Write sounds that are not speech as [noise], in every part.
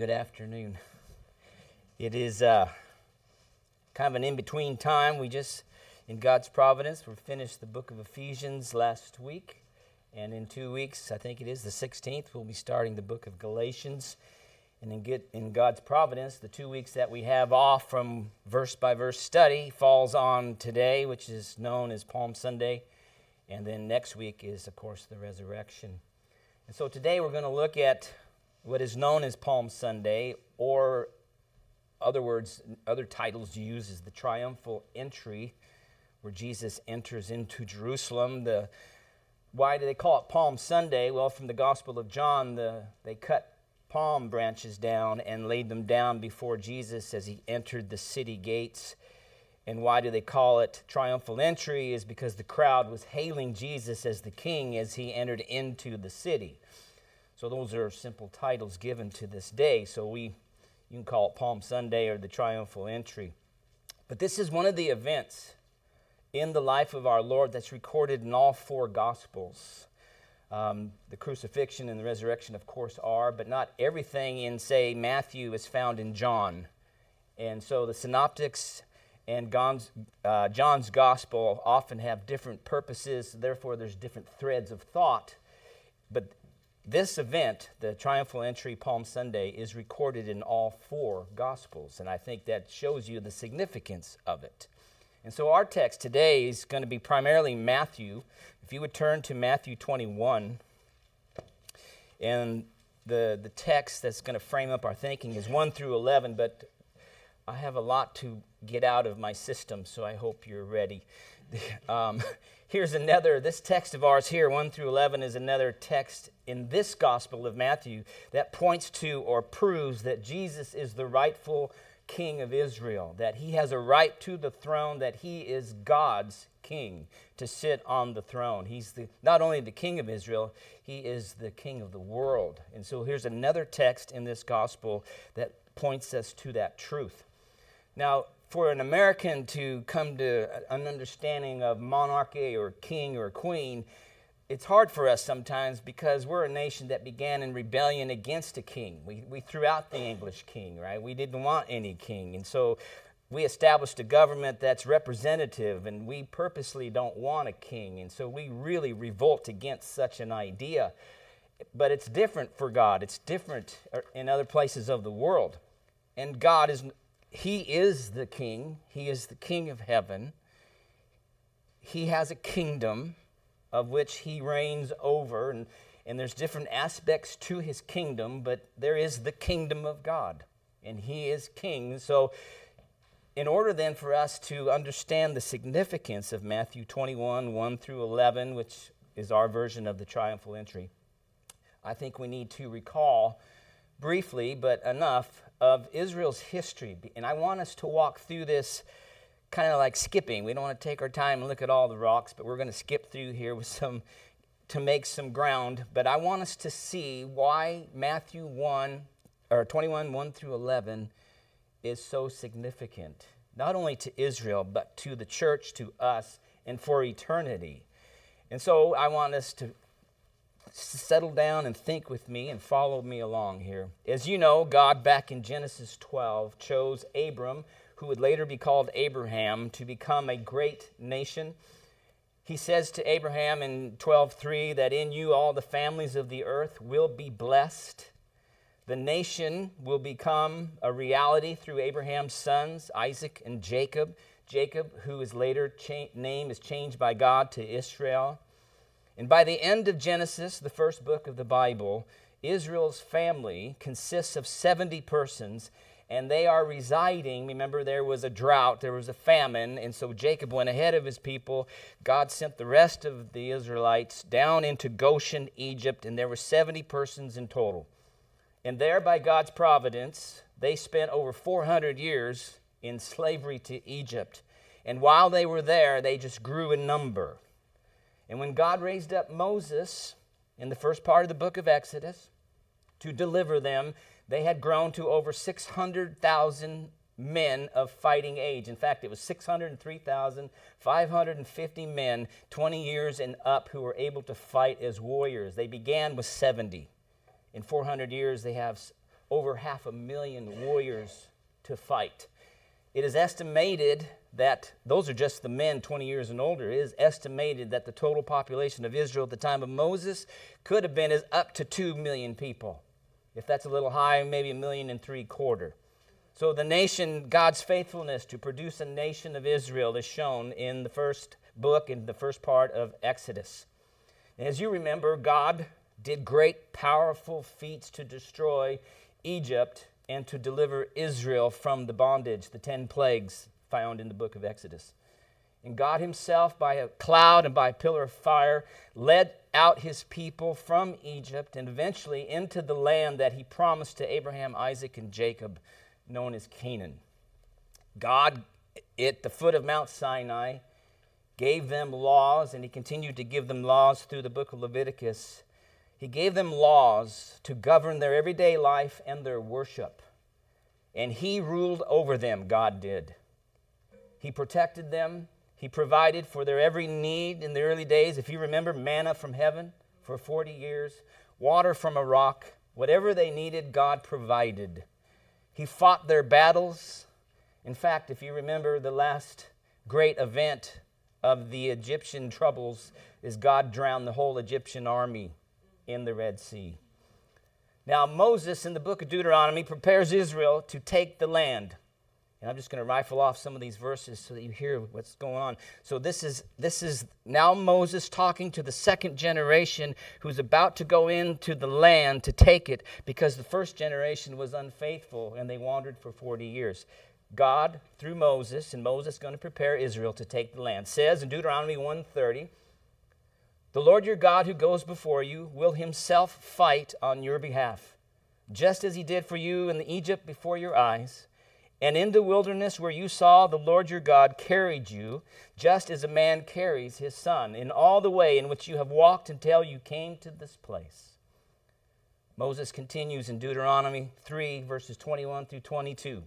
Good afternoon. It is uh, kind of an in between time. We just, in God's providence, we finished the book of Ephesians last week. And in two weeks, I think it is the 16th, we'll be starting the book of Galatians. And in, get, in God's providence, the two weeks that we have off from verse by verse study falls on today, which is known as Palm Sunday. And then next week is, of course, the resurrection. And so today we're going to look at what is known as Palm Sunday, or other words, other titles used is the triumphal entry, where Jesus enters into Jerusalem. The why do they call it Palm Sunday? Well, from the Gospel of John, the, they cut palm branches down and laid them down before Jesus as he entered the city gates. And why do they call it triumphal entry? Is because the crowd was hailing Jesus as the king as he entered into the city. So those are simple titles given to this day. So we you can call it Palm Sunday or the triumphal entry. But this is one of the events in the life of our Lord that's recorded in all four Gospels. Um, the crucifixion and the resurrection, of course, are, but not everything in, say, Matthew is found in John. And so the synoptics and John's, uh, John's gospel often have different purposes, therefore, there's different threads of thought. But this event, the triumphal entry Palm Sunday, is recorded in all four Gospels, and I think that shows you the significance of it. And so our text today is going to be primarily Matthew. If you would turn to Matthew 21, and the, the text that's going to frame up our thinking is 1 through 11, but I have a lot to get out of my system, so I hope you're ready. [laughs] Um, here's another, this text of ours here, 1 through 11, is another text in this Gospel of Matthew that points to or proves that Jesus is the rightful king of Israel, that he has a right to the throne, that he is God's king to sit on the throne. He's the, not only the king of Israel, he is the king of the world. And so here's another text in this gospel that points us to that truth. Now, for an American to come to an understanding of monarchy or king or queen, it's hard for us sometimes because we're a nation that began in rebellion against a king. We, we threw out the English king, right? We didn't want any king. And so we established a government that's representative, and we purposely don't want a king. And so we really revolt against such an idea. But it's different for God, it's different uh, in other places of the world. And God is, He is the king, He is the king of heaven. He has a kingdom of which he reigns over. And, and there's different aspects to his kingdom, but there is the kingdom of God, and he is king. So, in order then for us to understand the significance of Matthew 21, 1 through 11, which is our version of the triumphal entry, I think we need to recall briefly, but enough, of Israel's history. And I want us to walk through this kind of like skipping. We don't want to take our time and look at all the rocks, but we're going to skip through here with some to make some ground. But I want us to see why Matthew 1 or 21 1 through 11 is so significant, not only to Israel, but to the church, to us, and for eternity. And so I want us to settle down and think with me and follow me along here. As you know, God, back in Genesis 12, chose Abram who would later be called Abraham, to become a great nation. He says to Abraham in 12:3 that in you all the families of the earth will be blessed. The nation will become a reality through Abraham's sons, Isaac and Jacob. Jacob, who is later cha- name is changed by God to Israel. And by the end of Genesis, the first book of the Bible, Israel's family consists of 70 persons and they are residing. Remember, there was a drought, there was a famine, and so Jacob went ahead of his people. God sent the rest of the Israelites down into Goshen, Egypt, and there were 70 persons in total. And there, by God's providence, they spent over 400 years in slavery to Egypt. And while they were there, they just grew in number. And when God raised up Moses in the first part of the book of Exodus to deliver them, they had grown to over 600,000 men of fighting age. In fact, it was 603,550 men, 20 years and up, who were able to fight as warriors. They began with 70. In 400 years, they have over half a million warriors to fight. It is estimated that those are just the men 20 years and older. It is estimated that the total population of Israel at the time of Moses could have been as up to 2 million people. If that's a little high, maybe a million and three quarter. So the nation, God's faithfulness to produce a nation of Israel is shown in the first book, in the first part of Exodus. And as you remember, God did great, powerful feats to destroy Egypt and to deliver Israel from the bondage, the ten plagues found in the book of Exodus. And God Himself, by a cloud and by a pillar of fire, led out His people from Egypt and eventually into the land that He promised to Abraham, Isaac, and Jacob, known as Canaan. God, at the foot of Mount Sinai, gave them laws, and He continued to give them laws through the book of Leviticus. He gave them laws to govern their everyday life and their worship. And He ruled over them, God did. He protected them. He provided for their every need in the early days. If you remember, manna from heaven for 40 years, water from a rock, whatever they needed, God provided. He fought their battles. In fact, if you remember, the last great event of the Egyptian troubles is God drowned the whole Egyptian army in the Red Sea. Now, Moses in the book of Deuteronomy prepares Israel to take the land. And I'm just going to rifle off some of these verses so that you hear what's going on. So this is this is now Moses talking to the second generation who's about to go into the land to take it because the first generation was unfaithful and they wandered for 40 years. God through Moses and Moses going to prepare Israel to take the land. Says in Deuteronomy 1:30, "The Lord your God who goes before you will himself fight on your behalf, just as he did for you in Egypt before your eyes." And in the wilderness where you saw the Lord your God carried you, just as a man carries his son, in all the way in which you have walked until you came to this place. Moses continues in Deuteronomy 3, verses 21 through 22.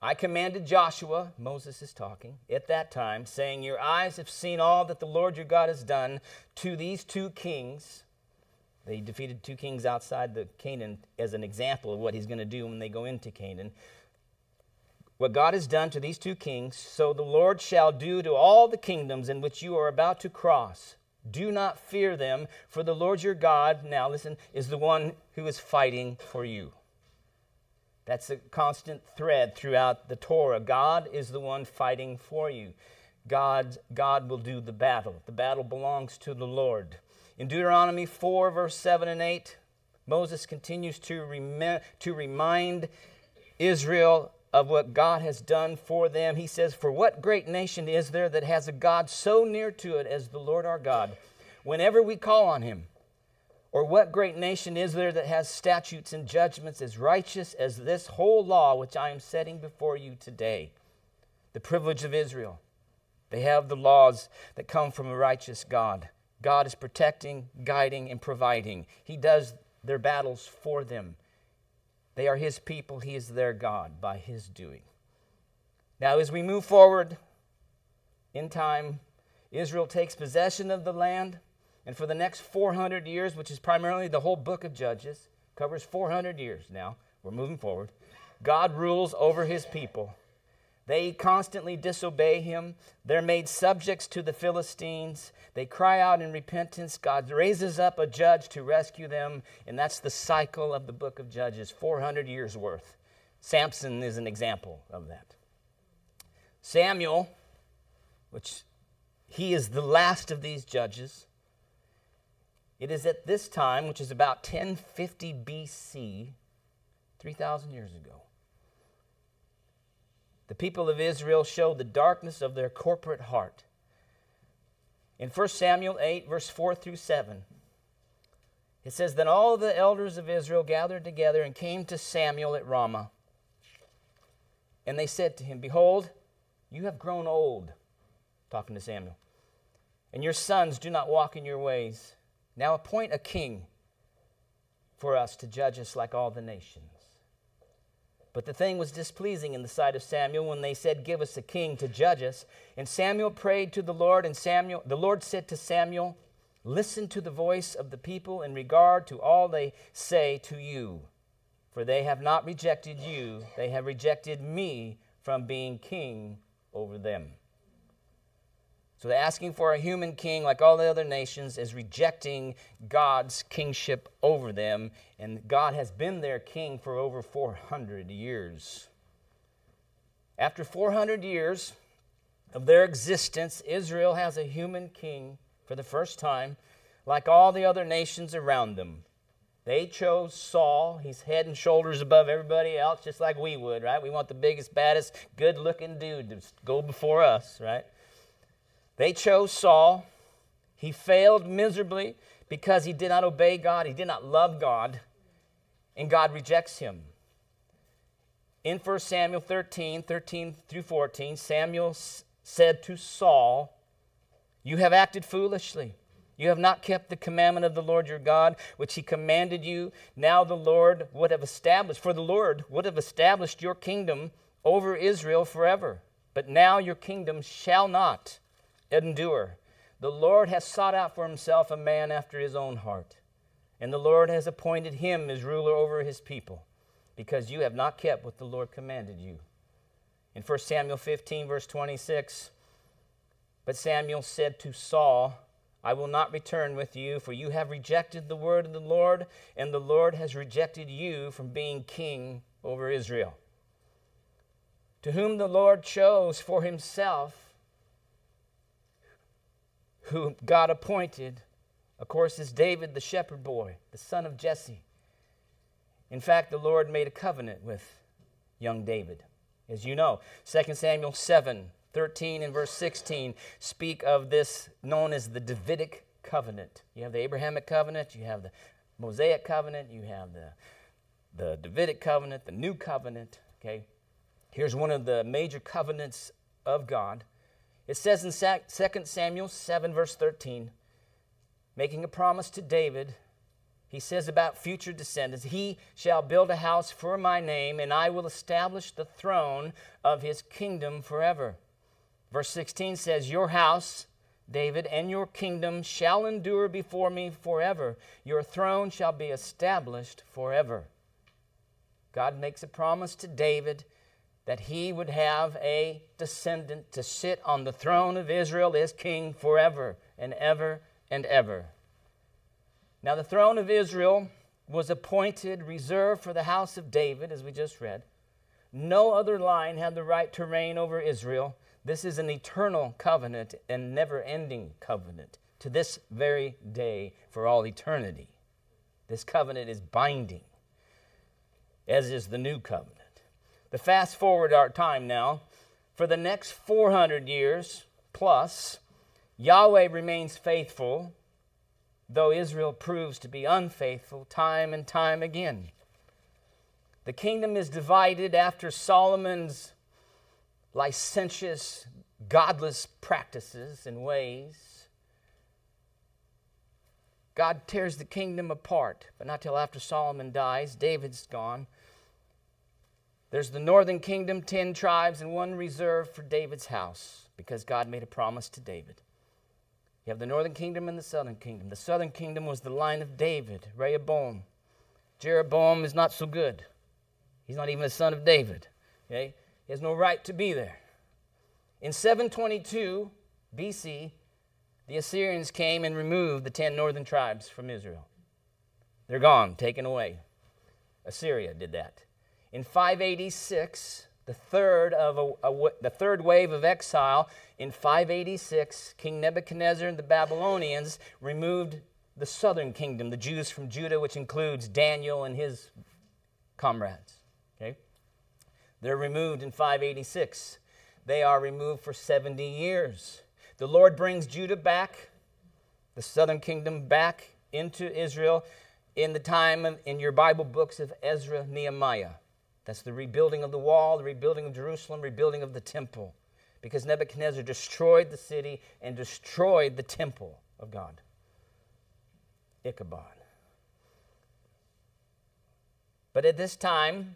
I commanded Joshua, Moses is talking, at that time, saying, Your eyes have seen all that the Lord your God has done to these two kings. They defeated two kings outside the Canaan as an example of what he's going to do when they go into Canaan what God has done to these two kings, so the Lord shall do to all the kingdoms in which you are about to cross. Do not fear them, for the Lord your God, now listen, is the one who is fighting for you. That's a constant thread throughout the Torah. God is the one fighting for you. God, God will do the battle. The battle belongs to the Lord. In Deuteronomy 4, verse 7 and 8, Moses continues to, rem- to remind Israel of what God has done for them. He says, For what great nation is there that has a God so near to it as the Lord our God, whenever we call on him? Or what great nation is there that has statutes and judgments as righteous as this whole law which I am setting before you today? The privilege of Israel. They have the laws that come from a righteous God. God is protecting, guiding, and providing. He does their battles for them. They are his people, he is their God by his doing. Now, as we move forward in time, Israel takes possession of the land, and for the next 400 years, which is primarily the whole book of Judges, covers 400 years now, we're moving forward, God rules over his people. They constantly disobey him. They're made subjects to the Philistines. They cry out in repentance. God raises up a judge to rescue them, and that's the cycle of the book of Judges 400 years worth. Samson is an example of that. Samuel, which he is the last of these judges, it is at this time, which is about 1050 BC, 3,000 years ago the people of Israel showed the darkness of their corporate heart. In 1 Samuel 8, verse 4 through 7, it says, Then all the elders of Israel gathered together and came to Samuel at Ramah. And they said to him, Behold, you have grown old, talking to Samuel, and your sons do not walk in your ways. Now appoint a king for us to judge us like all the nations. But the thing was displeasing in the sight of Samuel when they said, Give us a king to judge us. And Samuel prayed to the Lord, and Samuel, the Lord said to Samuel, Listen to the voice of the people in regard to all they say to you. For they have not rejected you, they have rejected me from being king over them. So, asking for a human king like all the other nations is rejecting God's kingship over them, and God has been their king for over 400 years. After 400 years of their existence, Israel has a human king for the first time, like all the other nations around them. They chose Saul. He's head and shoulders above everybody else, just like we would, right? We want the biggest, baddest, good looking dude to go before us, right? They chose Saul. He failed miserably because he did not obey God, he did not love God, and God rejects him. In 1 Samuel 13, 13 through 14, Samuel s- said to Saul, You have acted foolishly. You have not kept the commandment of the Lord your God, which he commanded you. Now the Lord would have established, for the Lord would have established your kingdom over Israel forever. But now your kingdom shall not endure. The Lord has sought out for himself a man after his own heart, and the Lord has appointed him as ruler over his people, because you have not kept what the Lord commanded you. In 1 Samuel 15, verse 26, but Samuel said to Saul, I will not return with you, for you have rejected the word of the Lord, and the Lord has rejected you from being king over Israel. To whom the Lord chose for himself, who God appointed, of course, is David the shepherd boy, the son of Jesse. In fact, the Lord made a covenant with young David. As you know, 2 Samuel 7 13 and verse 16 speak of this known as the Davidic covenant. You have the Abrahamic covenant, you have the Mosaic covenant, you have the, the Davidic covenant, the new covenant. Okay, here's one of the major covenants of God. It says in 2 Samuel 7, verse 13, making a promise to David, he says about future descendants, He shall build a house for my name, and I will establish the throne of his kingdom forever. Verse 16 says, Your house, David, and your kingdom shall endure before me forever. Your throne shall be established forever. God makes a promise to David that he would have a descendant to sit on the throne of Israel as king forever and ever and ever. Now, the throne of Israel was appointed, reserved for the house of David, as we just read. No other line had the right to reign over Israel. This is an eternal covenant and never ending covenant to this very day for all eternity. This covenant is binding, as is the new covenant. The fast forward our time now. For the next 400 years plus, Yahweh remains faithful, though Israel proves to be unfaithful time and time again. The kingdom is divided after Solomon's licentious, godless practices and ways. God tears the kingdom apart, but not till after Solomon dies. David's gone. There's the northern kingdom, 10 tribes, and one reserved for David's house because God made a promise to David. You have the northern kingdom and the southern kingdom. The southern kingdom was the line of David, Rehoboam. Jeroboam is not so good. He's not even a son of David. Okay? He has no right to be there. In 722 BC, the Assyrians came and removed the 10 northern tribes from Israel. They're gone, taken away. Assyria did that. In 586, the third, of a, a, the third wave of exile, in 586, King Nebuchadnezzar and the Babylonians removed the southern kingdom, the Jews from Judah, which includes Daniel and his comrades. Okay? They're removed in 586. They are removed for 70 years. The Lord brings Judah back, the southern kingdom back into Israel in the time of, in your Bible books of Ezra, Nehemiah. That's the rebuilding of the wall, the rebuilding of Jerusalem, rebuilding of the temple. Because Nebuchadnezzar destroyed the city and destroyed the temple of God. Ichabod. But at this time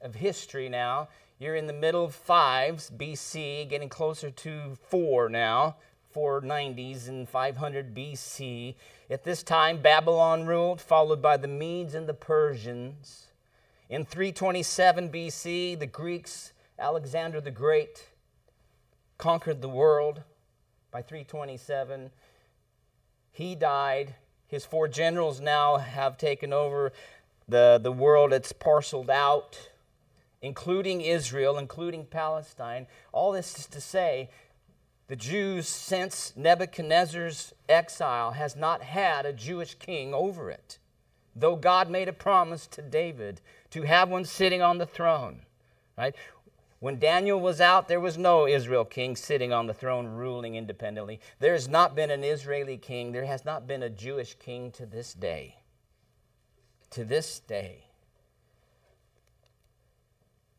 of history now, you're in the middle of fives BC, getting closer to four now, 490s and 500 BC. At this time, Babylon ruled, followed by the Medes and the Persians. In 327 BC, the Greeks, Alexander the Great, conquered the world by 327. He died. His four generals now have taken over the, the world. It's parceled out, including Israel, including Palestine. All this is to say, the Jews, since Nebuchadnezzar's exile, has not had a Jewish king over it, though God made a promise to David to have one sitting on the throne. Right? When Daniel was out, there was no Israel king sitting on the throne ruling independently. There has not been an Israeli king. There has not been a Jewish king to this day. To this day.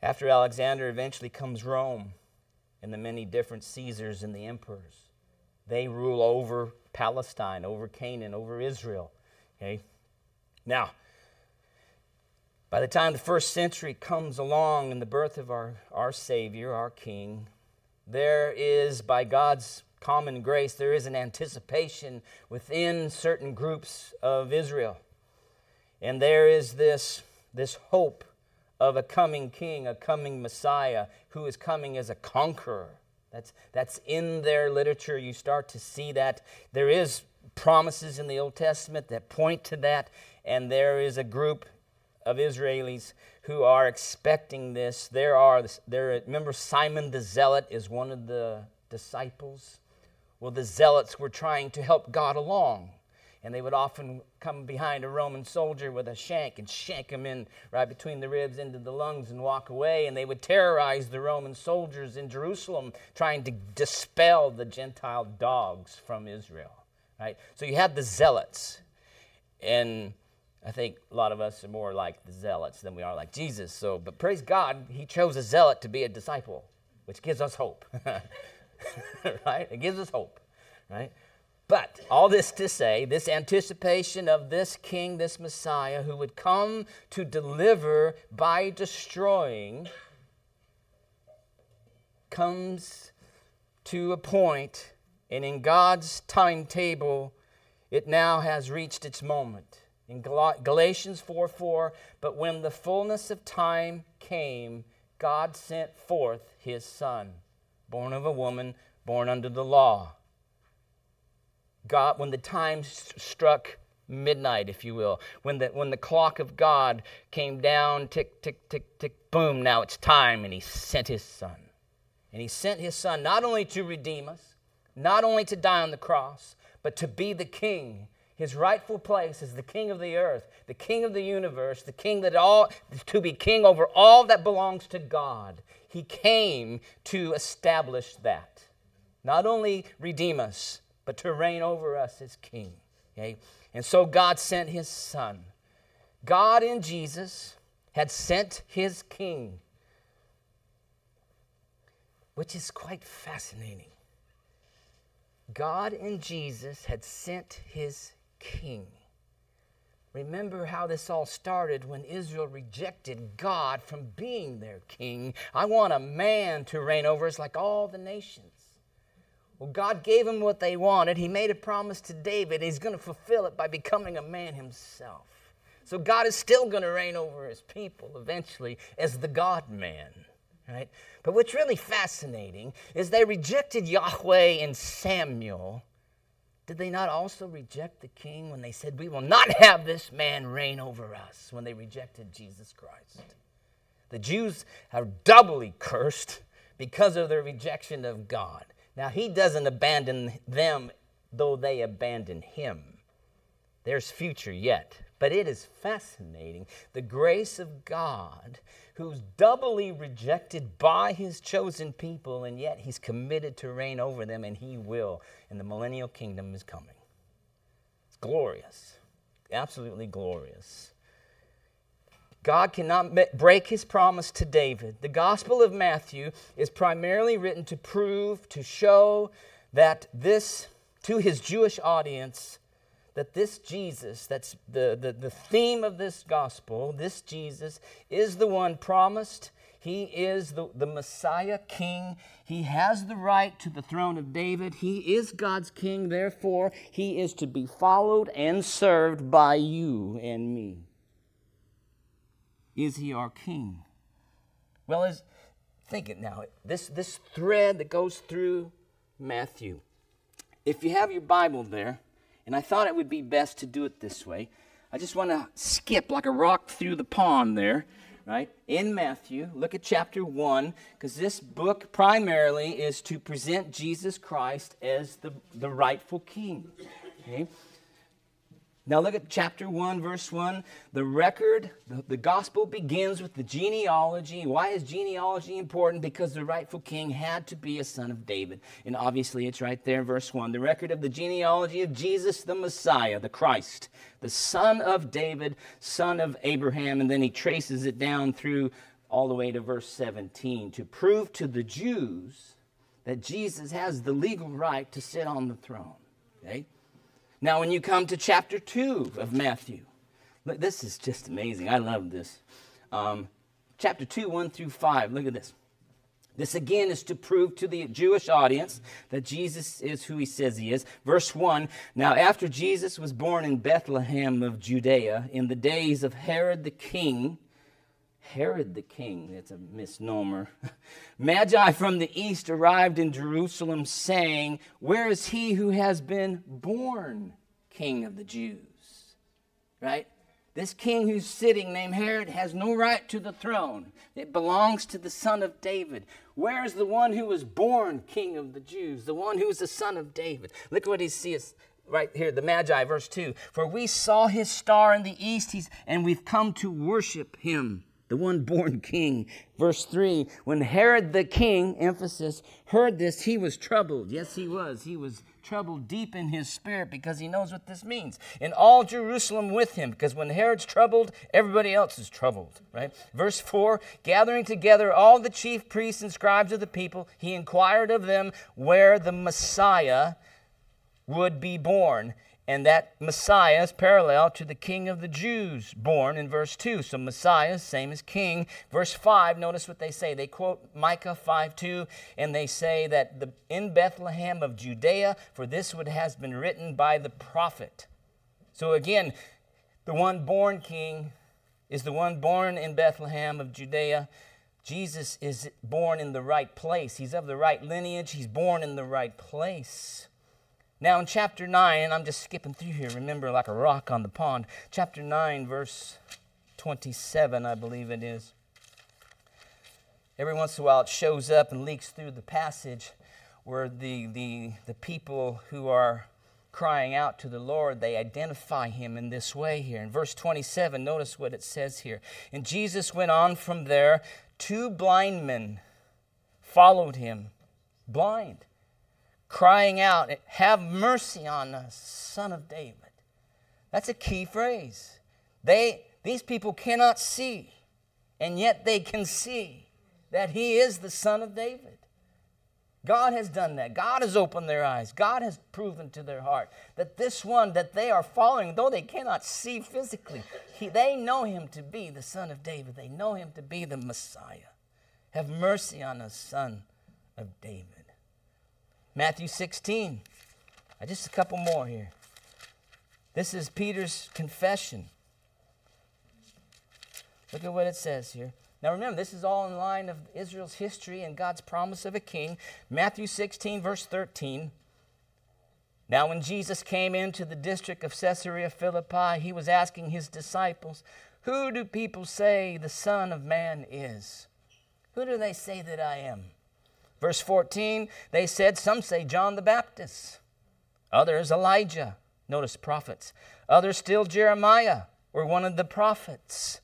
After Alexander, eventually comes Rome and the many different Caesars and the emperors. They rule over Palestine, over Canaan, over Israel. Okay? Now, by the time the first century comes along and the birth of our, our Savior, our King, there is, by God's common grace, there is an anticipation within certain groups of Israel. And there is this, this hope of a coming king, a coming Messiah who is coming as a conqueror. That's, that's in their literature. You start to see that. There is promises in the Old Testament that point to that, and there is a group of Israelis who are expecting this. There are there remember Simon the Zealot is one of the disciples. Well, the zealots were trying to help God along and they would often come behind a Roman soldier with a shank and shank him in right between the ribs into the lungs and walk away. And they would terrorize the Roman soldiers in Jerusalem, trying to dispel the Gentile dogs from Israel. Right? So you have the zealots. And I think a lot of us are more like the zealots than we are like Jesus. So, but praise God, He chose a zealot to be a disciple, which gives us hope. [laughs] right? It gives us hope. Right? But all this to say, this anticipation of this king, this Messiah, who would come to deliver by destroying, comes to a point, and in God's timetable, it now has reached its moment. In Galatians 4 4, but when the fullness of time came, God sent forth his Son, born of a woman, born under the law God, when the time struck midnight, if you will, when the, when the clock of God came down, tick, tick, tick, tick, boom, now it's time, and He sent His Son. And He sent His Son not only to redeem us, not only to die on the cross, but to be the King. His rightful place is the King of the earth, the King of the universe, the King that all, to be King over all that belongs to God. He came to establish that. Not only redeem us, but to reign over us as king. Okay? And so God sent his son. God in Jesus had sent his king, which is quite fascinating. God in Jesus had sent his king. Remember how this all started when Israel rejected God from being their king. I want a man to reign over us like all the nations. Well, God gave them what they wanted. He made a promise to David. He's going to fulfill it by becoming a man himself. So God is still going to reign over his people eventually as the God man. Right? But what's really fascinating is they rejected Yahweh in Samuel. Did they not also reject the king when they said, We will not [laughs] have this man reign over us, when they rejected Jesus Christ? The Jews are doubly cursed because of their rejection of God. Now, he doesn't abandon them, though they abandon him. There's future yet. But it is fascinating the grace of God, who's doubly rejected by his chosen people, and yet he's committed to reign over them, and he will. And the millennial kingdom is coming. It's glorious, absolutely glorious. God cannot break his promise to David. The Gospel of Matthew is primarily written to prove, to show that this, to his Jewish audience, that this Jesus, that's the, the, the theme of this gospel, this Jesus, is the one promised. He is the, the Messiah King. He has the right to the throne of David. He is God's King. Therefore, he is to be followed and served by you and me. is he our king? Well, as, think it now. This, this thread that goes through Matthew. If you have your Bible there, and I thought it would be best to do it this way, I just want to skip like a rock through the pond there, right? In Matthew, look at chapter 1, because this book primarily is to present Jesus Christ as the, the rightful king. Okay? Now look at chapter 1, verse 1. The record, the, the, gospel begins with the genealogy. Why is genealogy important? Because the rightful king had to be a son of David. And obviously it's right there, verse 1. The record of the genealogy of Jesus, the Messiah, the Christ, the son of David, son of Abraham. And then he traces it down through all the way to verse 17 to prove to the Jews that Jesus has the legal right to sit on the throne. Okay? Now, when you come to chapter 2 of Matthew, look, this is just amazing. I love this. Um, chapter 2, 1 through 5. Look at this. This again is to prove to the Jewish audience that Jesus is who he says he is. Verse 1 Now, after Jesus was born in Bethlehem of Judea, in the days of Herod the king, Herod the king, that's a misnomer. [laughs] Magi from the east arrived in Jerusalem, saying, Where is he who has been born king of the Jews? Right? This king who's sitting, named Herod, has no right to the throne. It belongs to the son of David. Where is the one who was born king of the Jews? The one who is the son of David. Look what he sees right here, the Magi, verse 2. For we saw his star in the east, and we've come to worship him the one born [laughs] king. Verse 3 When Herod the king, emphasis, heard this, he was troubled. Yes, he was. He was troubled deep in his spirit because he knows what this means. And all Jerusalem with him, because when Herod's troubled, everybody else is troubled, right? Verse 4 Gathering together all the chief priests and scribes of the people, he inquired of them where the Messiah would be born. And that Messiah is parallel to the King of the Jews born in verse 2. So Messiah, same as King. Verse 5, notice what they say. They quote Micah 5 2, and they say that the, in Bethlehem of Judea, for this would has been written by the prophet. So again, the one born king is the one born in Bethlehem of Judea. Jesus is born in the right place. He's of the right lineage. He's born in the right place. Now, in chapter 9, and I'm just skipping through here, remember, like a rock on the pond. Chapter 9, verse 27, I believe it is. Every once in a while, it shows up and leaks through the passage where the, the, the people who are crying out to the Lord, they identify him in this way here. In verse 27, notice what it says here. And Jesus went on from there. Two blind men followed him, blind crying out, Have mercy on us, son of David. That's a key phrase. They, these people cannot see, and yet they can see that he is the son of David. God has done that. God has opened their eyes. God has proven to their heart that this one that they are following, though they cannot see physically, he, they know him to be the son of David. They know him to be the Messiah. Have mercy on us, son of David. Matthew 16. Uh, just a couple more here. This is Peter's confession. Look at what it says here. Now remember, this is all in line of Israel's history and God's promise of a king. Matthew 16, verse 13. Now, when Jesus came into the district of Caesarea Philippi, he was asking his disciples, Who do people say the Son of Man is? Who do they say that I am? Verse 14, they said, Some say John the Baptist, others Elijah. Notice prophets. Others still Jeremiah or one of the prophets.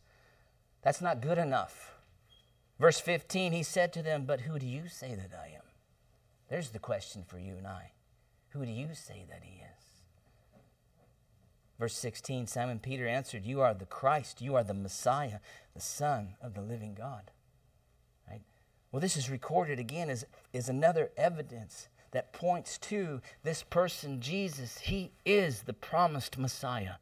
That's not good enough. Verse 15, he said to them, But who do you say that I am? There's the question for you and I. Who do you say that he is? Verse 16, Simon Peter answered, You are the Christ, you are the Messiah, the Son of the living God. Well, this is recorded again as, as another evidence that points to this person, Jesus. He is the promised Messiah.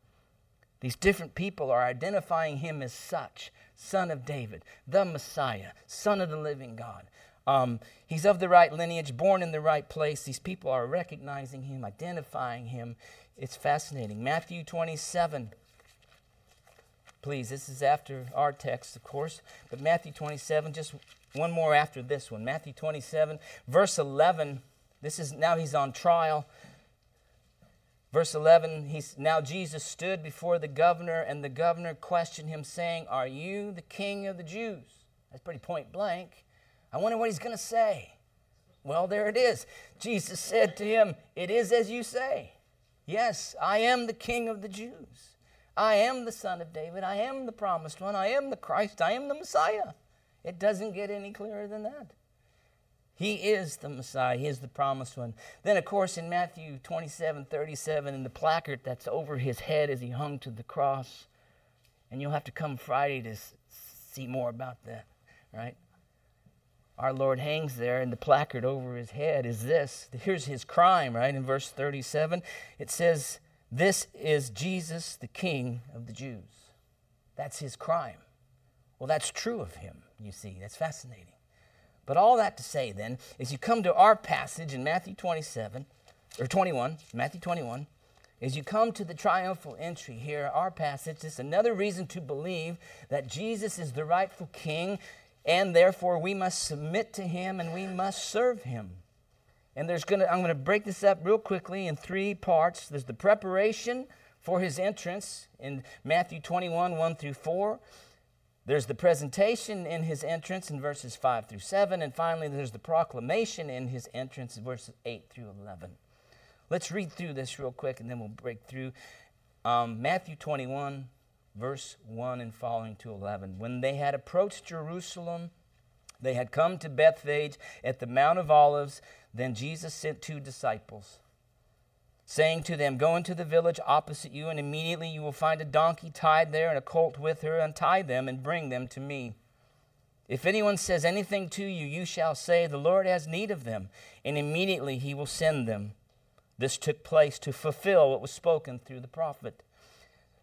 These different people are identifying him as such Son of David, the Messiah, Son of the living God. Um, he's of the right lineage, born in the right place. These people are recognizing him, identifying him. It's fascinating. Matthew 27. Please. This is after our text, of course, but Matthew 27, just one more after this one. Matthew 27, verse 11. This is now he's on trial. Verse 11, he's, now Jesus stood before the governor, and the governor questioned him, saying, Are you the king of the Jews? That's pretty point blank. I wonder what he's going to say. Well, there it is. Jesus said to him, It is as you say. Yes, I am the king of the Jews. I am the son of David. I am the promised one. I am the Christ. I am the Messiah. It doesn't get any clearer than that. He is the Messiah. He is the promised one. Then, of course, in Matthew 27 37, in the placard that's over his head as he hung to the cross, and you'll have to come Friday to see more about that, right? Our Lord hangs there, and the placard over his head is this. Here's his crime, right? In verse 37, it says, This is Jesus, the King of the Jews. That's his crime. Well, that's true of him, you see. That's fascinating. But all that to say then is you come to our passage in Matthew 27, or 21, Matthew 21, as you come to the triumphal entry here, our passage, it's another reason to believe that Jesus is the rightful king, and therefore we must submit to him and we must serve him. And there's gonna, I'm going to break this up real quickly in three parts. There's the preparation for his entrance in Matthew 21, 1 through 4. There's the presentation in his entrance in verses 5 through 7. And finally, there's the proclamation in his entrance in verses 8 through 11. Let's read through this real quick and then we'll break through. Um, Matthew 21, verse 1 and following to 11. When they had approached Jerusalem, they had come to Bethphage at the Mount of Olives. Then Jesus sent two disciples saying to them, Go into the village opposite you, and immediately you will find a donkey tied there and a colt with her. Untie them and bring them to me. If anyone says anything to you, you shall say, The Lord has need of them, and immediately he will send them. This took place to fulfill what was spoken through the prophet.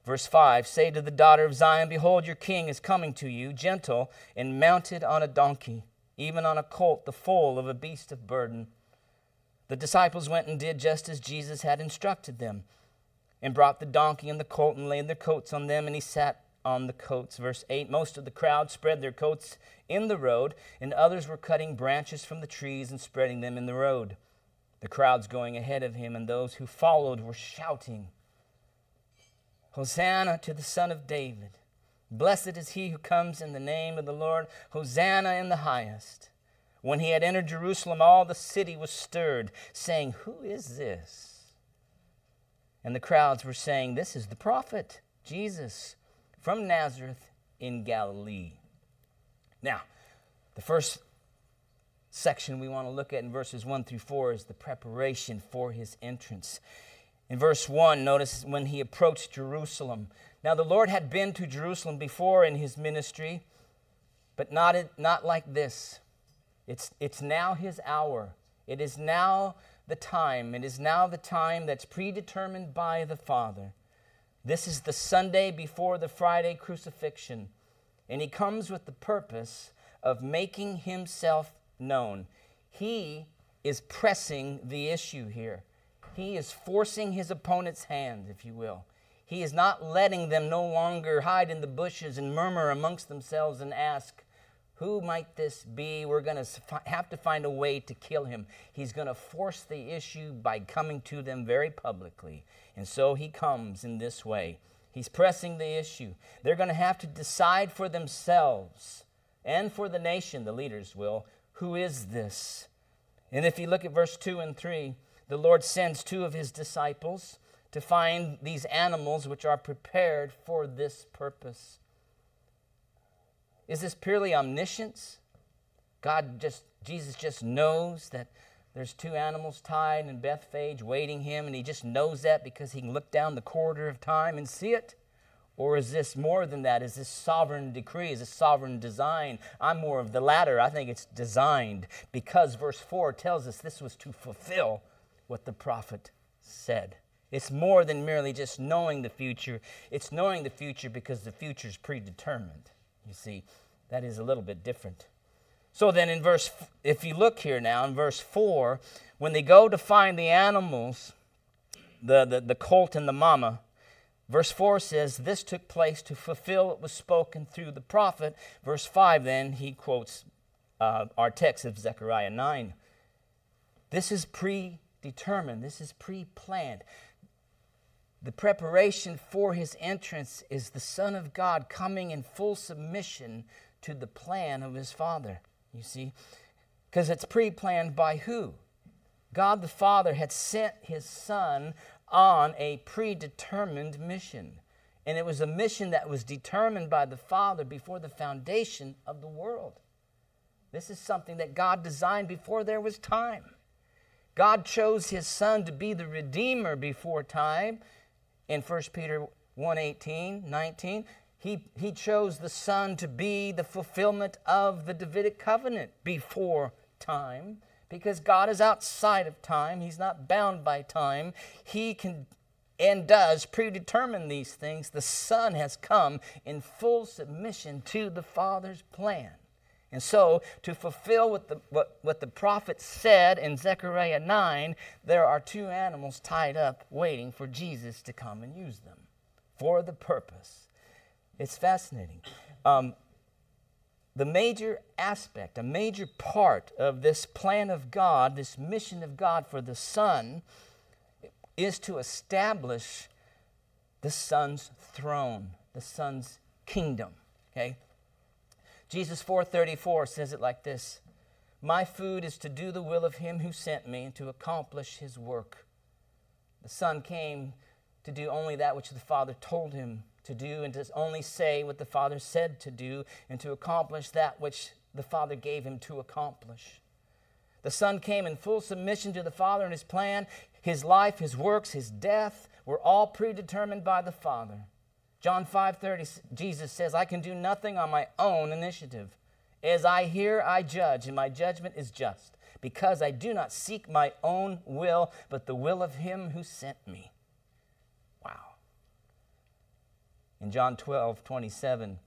Verse 5 Say to the daughter of Zion, Behold, your king is coming to you, gentle and mounted on a donkey, even on a colt, the foal of a beast of burden. The disciples went and did just as Jesus had instructed them, and brought the donkey and the colt and laid their coats on them, and he sat on the coats. Verse 8 Most of the crowd spread their coats in the road, and others were cutting branches from the trees and spreading them in the road. The crowds going ahead of him and those who followed were shouting, Hosanna to the Son of David! Blessed is he who comes in the name of the Lord! Hosanna in the highest! When he had entered Jerusalem, all the city was stirred, saying, Who is this? And the crowds were saying, This is the prophet, Jesus, from Nazareth in Galilee. Now, the first section we want to look at in verses 1 through 4 is the preparation for his entrance. In verse 1, notice when he approached Jerusalem. Now, the Lord had been to Jerusalem before in his ministry, but not, not like this. It's, it's now his hour. It is now the time. It is now the time that's predetermined by the Father. This is the Sunday before the Friday crucifixion. And he comes with the purpose of making himself known. He is pressing the issue here. He is forcing his opponent's hand, if you will. He is not letting them no longer hide in the bushes and murmur amongst themselves and ask, who might this be? We're going to have to find a way to kill him. He's going to force the issue by coming to them very publicly. And so he comes in this way. He's pressing the issue. They're going to have to decide for themselves and for the nation, the leaders will, who is this? And if you look at verse 2 and 3, the Lord sends two of his disciples to find these animals which are prepared for this purpose. Is this purely omniscience? God just, Jesus just knows that there's two animals tied in Bethphage waiting him, and he just knows that because he can look down the corridor of time and see it? Or is this more than that? Is this sovereign decree? Is this sovereign design? I'm more of the latter. I think it's designed because verse 4 tells us this was to fulfill what the prophet said. It's more than merely just knowing the future, it's knowing the future because the future is predetermined. You see, that is a little bit different. So then, in verse, if you look here now, in verse 4, when they go to find the animals, the, the, the colt and the mama, Verse 4 says, This took place to fulfill what was spoken through the prophet. Verse 5, then, he quotes uh, our text of Zechariah 9. This is predetermined, this is pre planned. The preparation for his entrance is the Son of God coming in full submission to the plan of his Father. You see? Because it's pre planned by who? God the Father had sent his Son on a predetermined mission. And it was a mission that was determined by the Father before the foundation of the world. This is something that God designed before there was time. God chose his son to be the redeemer before time. In 1 Peter 1 18, 19, he, he chose the son to be the fulfillment of the Davidic covenant before time because God is outside of time. He's not bound by time. He can and does predetermine these things. The Son has come in full submission to the Father's plan. And so, to fulfill what the, what, what the prophet said in Zechariah 9, there are two animals tied up waiting for Jesus to come and use them for the purpose. It's fascinating. Um, the major aspect, a major part of this plan of God, this mission of God for the Son, is to establish the Son's throne, the Son's kingdom. Okay? Jesus 4:34 says it like this: "My food is to do the will of him who sent me and to accomplish his work." The Son came to do only that which the Father told him to do and to only say what the Father said to do and to accomplish that which the Father gave him to accomplish. The Son came in full submission to the Father and his plan. His life, his works, his death were all predetermined by the Father. John 5:30 Jesus says, "I can do nothing on my own initiative. As I hear, I judge, and my judgment is just, because I do not seek my own will, but the will of him who sent me." Wow. In John 12:27,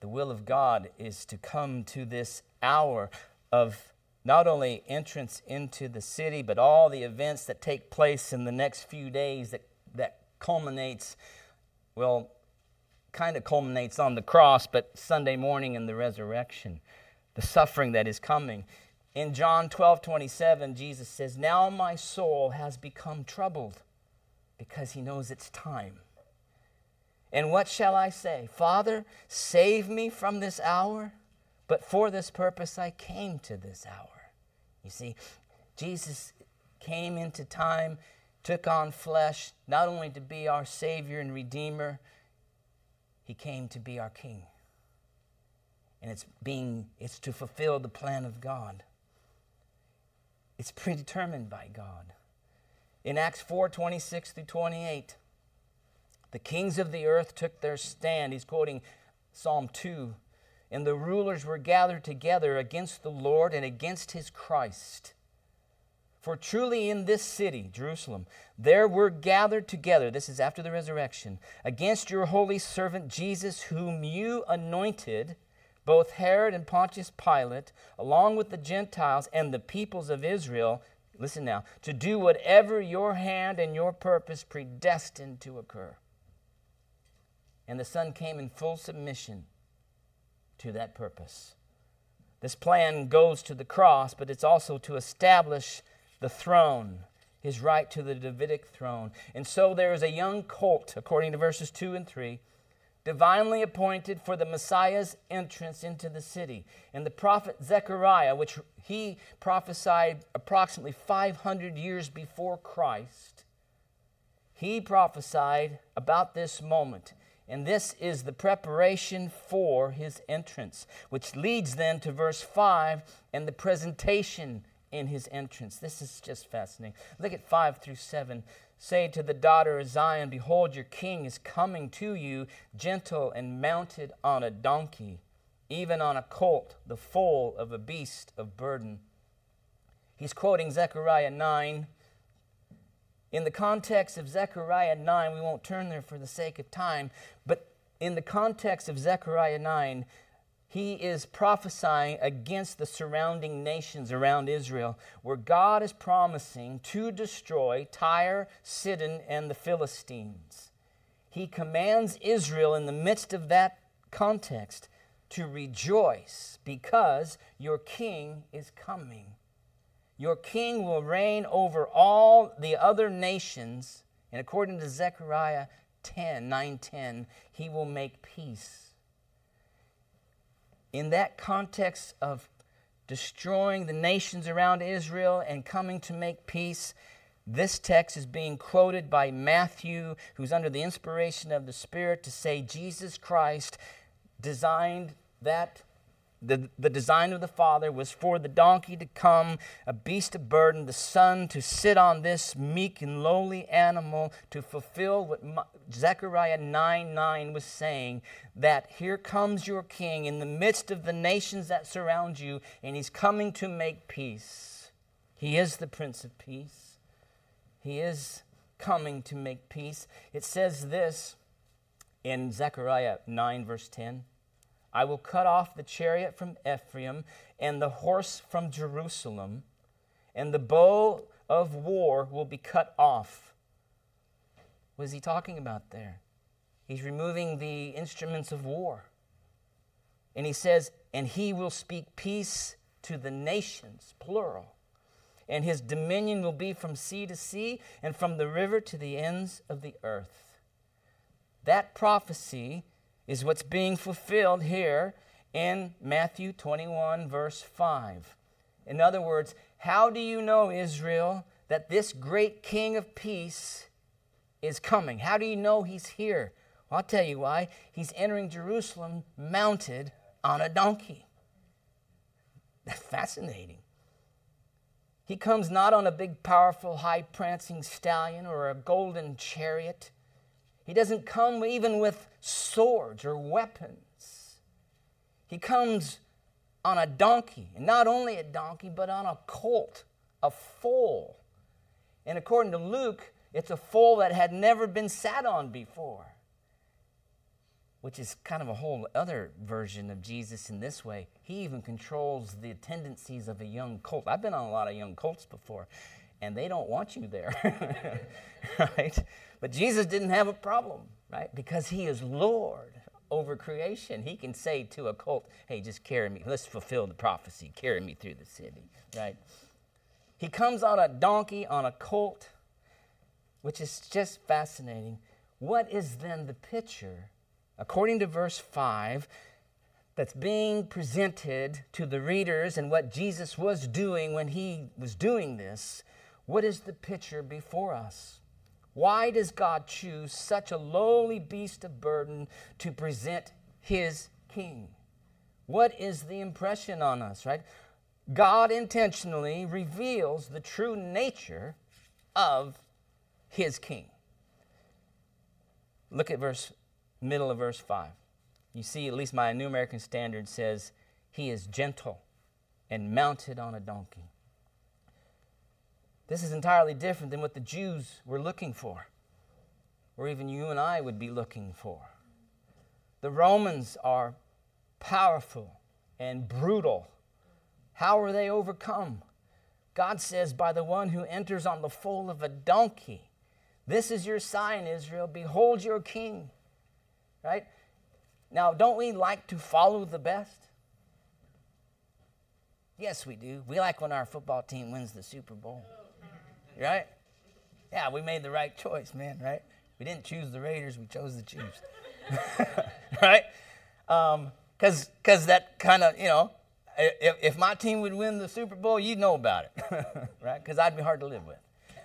the will of God is to come to this hour of not only entrance into the city, but all the events that take place in the next few days that, that culminates, well, kind of culminates on the cross, but Sunday morning in the resurrection, the suffering that is coming. In John 12, 27, Jesus says, Now my soul has become troubled because he knows it's time. And what shall I say? Father, save me from this hour, but for this purpose I came to this hour. You see, Jesus came into time, took on flesh, not only to be our Savior and Redeemer, He came to be our King. And it's being it's to fulfill the plan of God. It's predetermined by God. In Acts 4 26 through 28, the kings of the earth took their stand. He's quoting Psalm 2. And the rulers were gathered together against the Lord and against his Christ. For truly in this city, Jerusalem, there were gathered together, this is after the resurrection, against your holy servant Jesus, whom you anointed, both Herod and Pontius Pilate, along with the Gentiles and the peoples of Israel, listen now, to do whatever your hand and your purpose predestined to occur and the Son came in full submission to that purpose. This plan goes to the cross, but it's also to establish the throne, his right to the Davidic throne. And so there is a young colt, according to verses 2 and 3, divinely appointed for the Messiah's entrance into the city. And the prophet Zechariah, which he prophesied approximately 500 years before Christ, he prophesied about this moment. And this is the preparation for his entrance, which leads then to verse 5 and the presentation in his entrance. This is just fascinating. Look at 5 through 7. Say to the daughter of Zion, Behold, your king is coming to you, gentle and mounted on a donkey, even on a colt, the foal of a beast of burden. He's quoting Zechariah 9 in the context of Zechariah 9, we won't turn there for the sake of time, but in the context of Zechariah 9, he is prophesying against the surrounding nations around Israel, where God is promising to destroy Tyre, Sidon, and the Philistines. he commands Israel in the midst of that context to rejoice because your king is coming. Your king will reign over all the other nations, and according to Zechariah 10, 9 10, he will make peace. In that context of destroying the nations around Israel and coming to make peace, this text is being quoted by Matthew, who's under the inspiration of the Spirit, to say Jesus Christ designed that the, the design of the Father was for the donkey to come, a beast of burden, the Son to sit on this meek and lowly animal to fulfill what Zechariah 9 9 was saying that here comes your king in the midst of the nations that surround you, and he's coming to make peace. He is the Prince of Peace. He is coming to make peace. It says this in Zechariah 9, verse 10. I will cut off the chariot from Ephraim and the horse from Jerusalem, and the bow of war will be cut off. What is he talking about there? He's removing the instruments of war. And he says, and he will speak peace to the nations, plural. And his dominion will be from sea to sea and from the river to the ends of the earth. That prophecy is what's being fulfilled here in Matthew 21, verse 5. In other words, how do you know, Israel, that this great king of peace is coming? How do you know he's here? Well, I'll tell you why. He's entering Jerusalem mounted on a donkey. [laughs] That's fascinating. He comes not on a big, powerful, high prancing stallion or a golden chariot. He doesn't come even with swords or weapons. He comes on a donkey, and not only a donkey, but on a colt, a foal. And according to Luke, it's a foal that had never been sat on before, which is kind of a whole other version of Jesus in this way. He even controls the tendencies of a young colt. I've been on a lot of young colts before, and they don't want you there, [laughs] right? But Jesus didn't have a problem, right? Because he is Lord over creation. He can say to a colt, hey, just carry me. Let's fulfill the prophecy. Carry me through the city, right? He comes on a donkey, on a colt, which is just fascinating. What is then the picture, according to verse 5, that's being presented to the readers and what Jesus was doing when he was doing this? What is the picture before us? Why does God choose such a lowly beast of burden to present his king? What is the impression on us, right? God intentionally reveals the true nature of his king. Look at verse middle of verse 5. You see, at least my New American Standard says, He is gentle and mounted on a donkey. This is entirely different than what the Jews were looking for, or even you and I would be looking for. The Romans are powerful and brutal. How are they overcome? God says, by the one who enters on the foal of a donkey. This is your sign, Israel. Behold your king. Right? Now, don't we like to follow the best? Yes, we do. We like when our football team wins the Super Bowl right? Yeah, we made the right choice, man, right? We didn't choose the Raiders, we chose the Chiefs, [laughs] right? Because um, cause that kind of, you know, if, if my team would win the Super Bowl, you'd know about it, [laughs] right? Because I'd be hard to live with,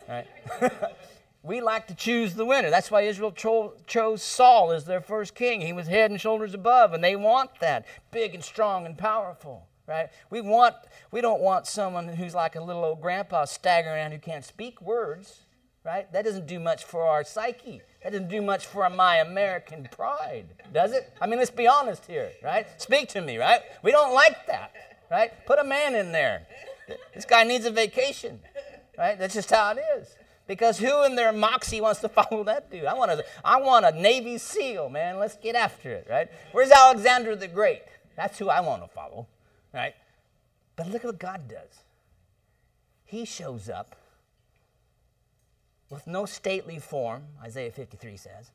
right? [laughs] we like to choose the winner. That's why Israel cho- chose Saul as their first king. He was head and shoulders above, and they want that big and strong and powerful right? We want we don't want someone who's like a little old grandpa staggering around who can't speak words, right? That doesn't do much for our psyche. That doesn't do much for my American pride, does it? I mean, let's be honest here, right? Speak to me, right? We don't like that, right? Put a man in there. This guy needs a vacation, right? That's just how it is. Because who in their moxie wants to [laughs] follow that dude? I want a, I want a Navy SEAL, man. Let's get after it, right? Where's Alexander the Great? That's who I want to follow right? But look at what God does. He shows up with no stately form, Isaiah 53 says,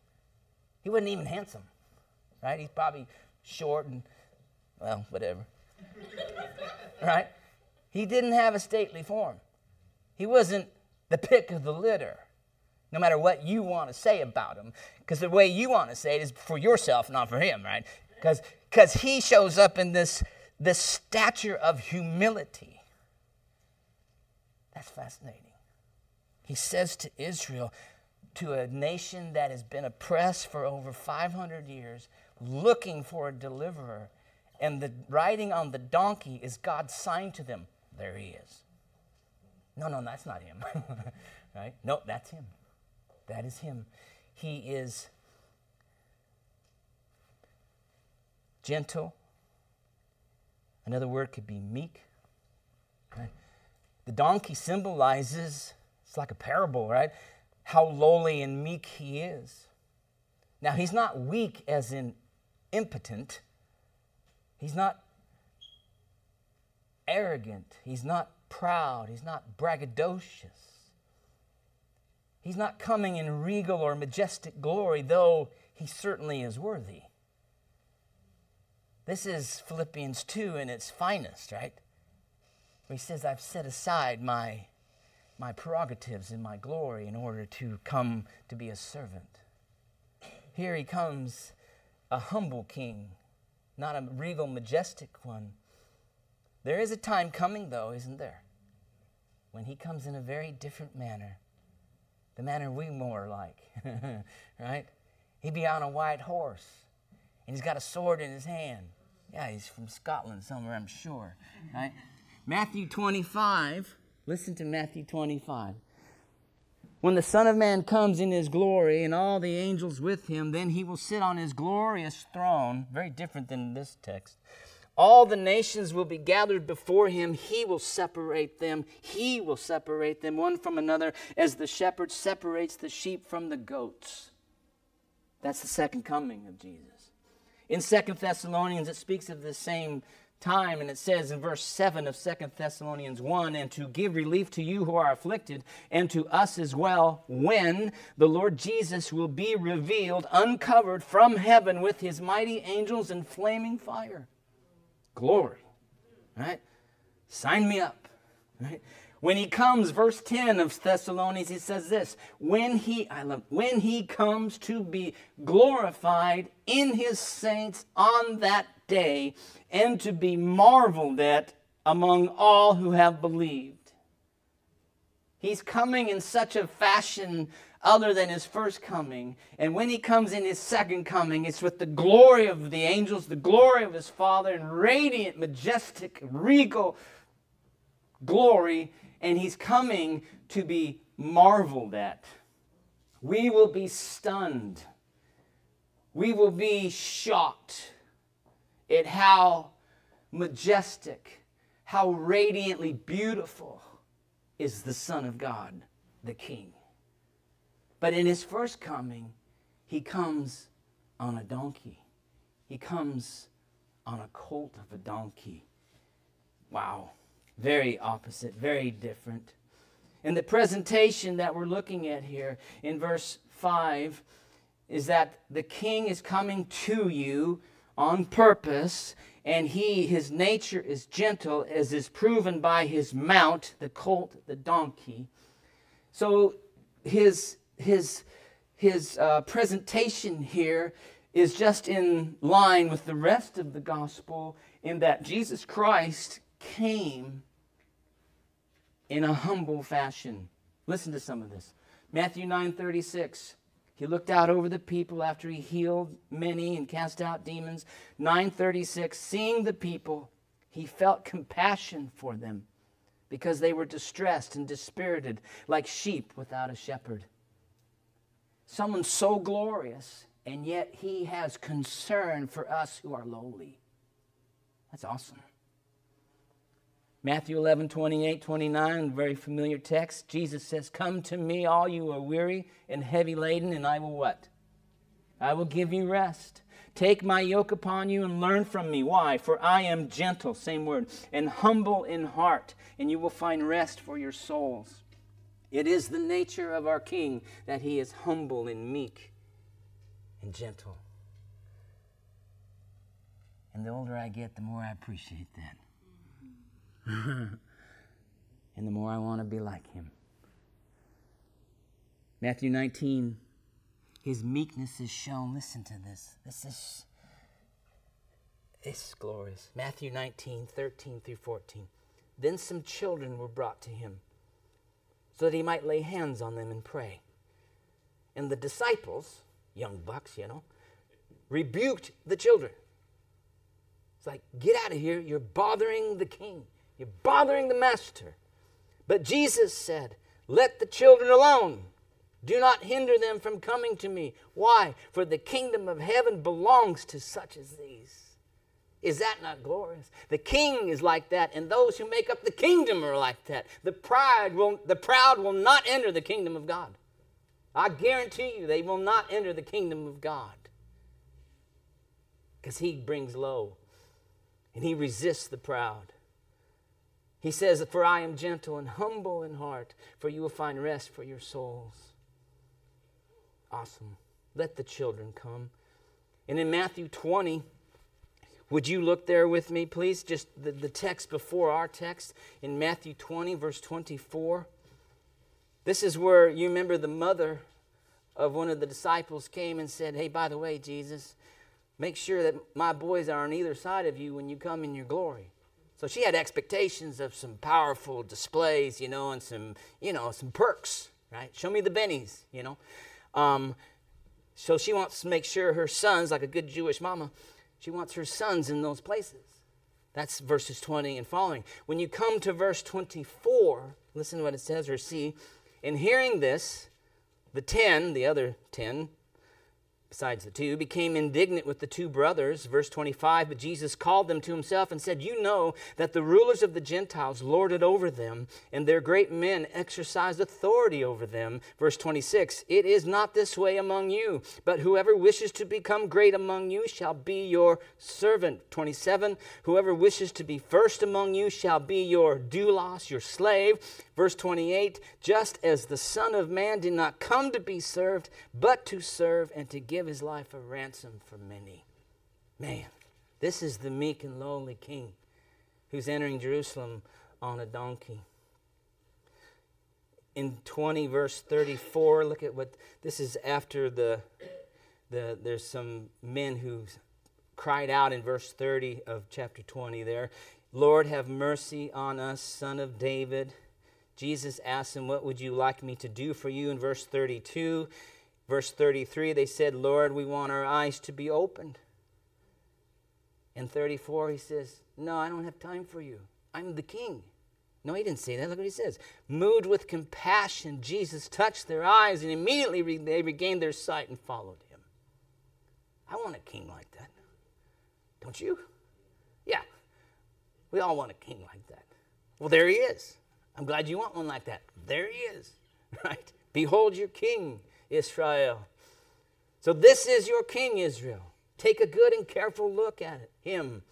He wasn't even handsome, right? He's probably short and, well, whatever. [laughs] right? He didn't have a stately form. He wasn't the pick of the litter, no matter what you want to say about him. Because the way you want to say it is for yourself, not for him, right? Because he shows up in this, this stature of humility. That's fascinating. He says to Israel, to a nation that has been oppressed for over 500 years, looking for a deliverer, and the riding on the donkey is God's sign to them. There he is. No, no, that's not him. [laughs] right? No, that's him. That is him. He is gentle. Another word could be meek. The donkey symbolizes, it's like a parable, right? How lowly and meek he is. Now, he's not weak as in impotent. He's not arrogant. He's not proud. He's not braggadocious. He's not coming in regal or majestic glory, though he certainly is worthy. This is Philippians 2 in its finest, right? Where he says, I've set aside my, my prerogatives and my glory in order to come to be a servant. Here he comes, a humble king, not a regal, majestic one. There is a time coming, though, isn't there? When he comes in a very different manner, the manner we more like, [laughs] right? He'd be on a white horse, and he's got a sword in his hand. Yeah, he's from Scotland somewhere, I'm sure, right? Matthew 25, listen to Matthew 25. When the Son of Man comes in his glory and all the angels with him, then he will sit on his glorious throne. Very different than this text. All the nations will be gathered before him. He will separate them. He will separate them one from another as the shepherd separates the sheep from the goats. That's the second coming of Jesus. In Second Thessalonians, it speaks of the same time and it says in verse 7 of Second thessalonians 1 and to give relief to you who are afflicted and to us as well when the lord jesus will be revealed uncovered from heaven with his mighty angels in flaming fire. Glory right? Sign me up right when he comes verse 10 of thessalonians he says this when he i love when he comes to be glorified in his saints on that day and to be marveled at among all who have believed. He's coming in such a fashion other than his first coming. And when he comes in his second coming, it's with the glory of the angels, the glory of his Father, and radiant, majestic, regal glory. And he's coming to be marveled at. We will be stunned. We will be shocked at how majestic, how radiantly beautiful is the Son of God, the King. But in his first coming, he comes on a donkey. He comes on a colt of a donkey. Wow. Very opposite, very different. And the presentation that we're looking at here in verse 5 is that the king is coming to you on purpose, and he, his nature is gentle, as is proven by his mount, the colt, the donkey. So his, his, his uh, presentation here is just in line with the rest of the gospel in that Jesus Christ came in a humble fashion. Listen to some of this. Matthew 9 36. He looked out over the people after he healed many and cast out demons. 936, seeing the people, he felt compassion for them because they were distressed and dispirited like sheep without a shepherd. Someone so glorious, and yet he has concern for us who are lowly. That's awesome. Matthew 11, 28, 29, very familiar text. Jesus says, Come to me, all you are weary and heavy laden, and I will what? I will give you rest. Take my yoke upon you and learn from me. Why? For I am gentle, same word, and humble in heart, and you will find rest for your souls. It is the nature of our King that he is humble and meek. and gentle. And the older I get, the more I appreciate that. [laughs] and the more I want to be like him. Matthew 19, his meekness is shown. Listen to this. This is is glorious. Matthew 19, 13 through 14. Then some children were brought to him so that he might lay hands on them and pray. And the disciples, young bucks, you know, rebuked the children. It's like, get out of here. You're bothering the king, you're bothering the master. But Jesus said, Let the children alone. Do not hinder them from coming to me. Why? For the kingdom of heaven belongs to such as these. Is that not glorious? The king is like that, and those who make up the kingdom are like that. The pride will, the proud will not enter the kingdom of God. I guarantee you, they will not enter the kingdom of God. Because he brings low, and he resists the proud. He says, For I am gentle and humble in heart, for you will find rest for your souls. Awesome. Let the children come. And in Matthew 20, would you look there with me, please? Just the, the text before our text in Matthew 20, verse 24. This is where you remember the mother of one of the disciples came and said, Hey, by the way, Jesus, make sure that my boys are on either side of you when you come in your glory. So she had expectations of some powerful displays, you know, and some, you know, some perks, right? Show me the bennies, you know. Um, so she wants to make sure her sons, like a good Jewish mama, she wants her sons in those places. That's verses 20 and following. When you come to verse 24, listen to what it says or see. In hearing this, the ten, the other ten, besides the two, became indignant with the two brothers. Verse 25 But Jesus called them to himself and said, You know that the rulers of the Gentiles lorded over them, and their great men exercised authority over them. Verse 26 It is not this way among you, but whoever wishes to become great among you shall be your servant. 27 Whoever wishes to be first among you shall be your doulos, your slave. Verse 28 Just as the Son of Man did not come to be served, but to serve and to give his life a ransom for many. Man, this is the meek and lowly King who's entering Jerusalem on a donkey. In 20, verse 34, look at what this is after the, the there's some men who cried out in verse 30 of chapter 20 there, Lord, have mercy on us, son of David. Jesus asked him, What would you like me to do for you? In verse 32, verse 33, they said, Lord, we want our eyes to be opened. In 34, he says, No, I don't have time for you. I'm the king. No, he didn't say that. Look what he says. Moved with compassion, Jesus touched their eyes, and immediately they regained their sight and followed him. I want a king like that. Don't you? Yeah. We all want a king like that. Well, there he is. I'm glad you want one like that. There he is, [laughs] right? Behold your king, Israel. So this is your king, Israel. Take a good and careful look at it, him.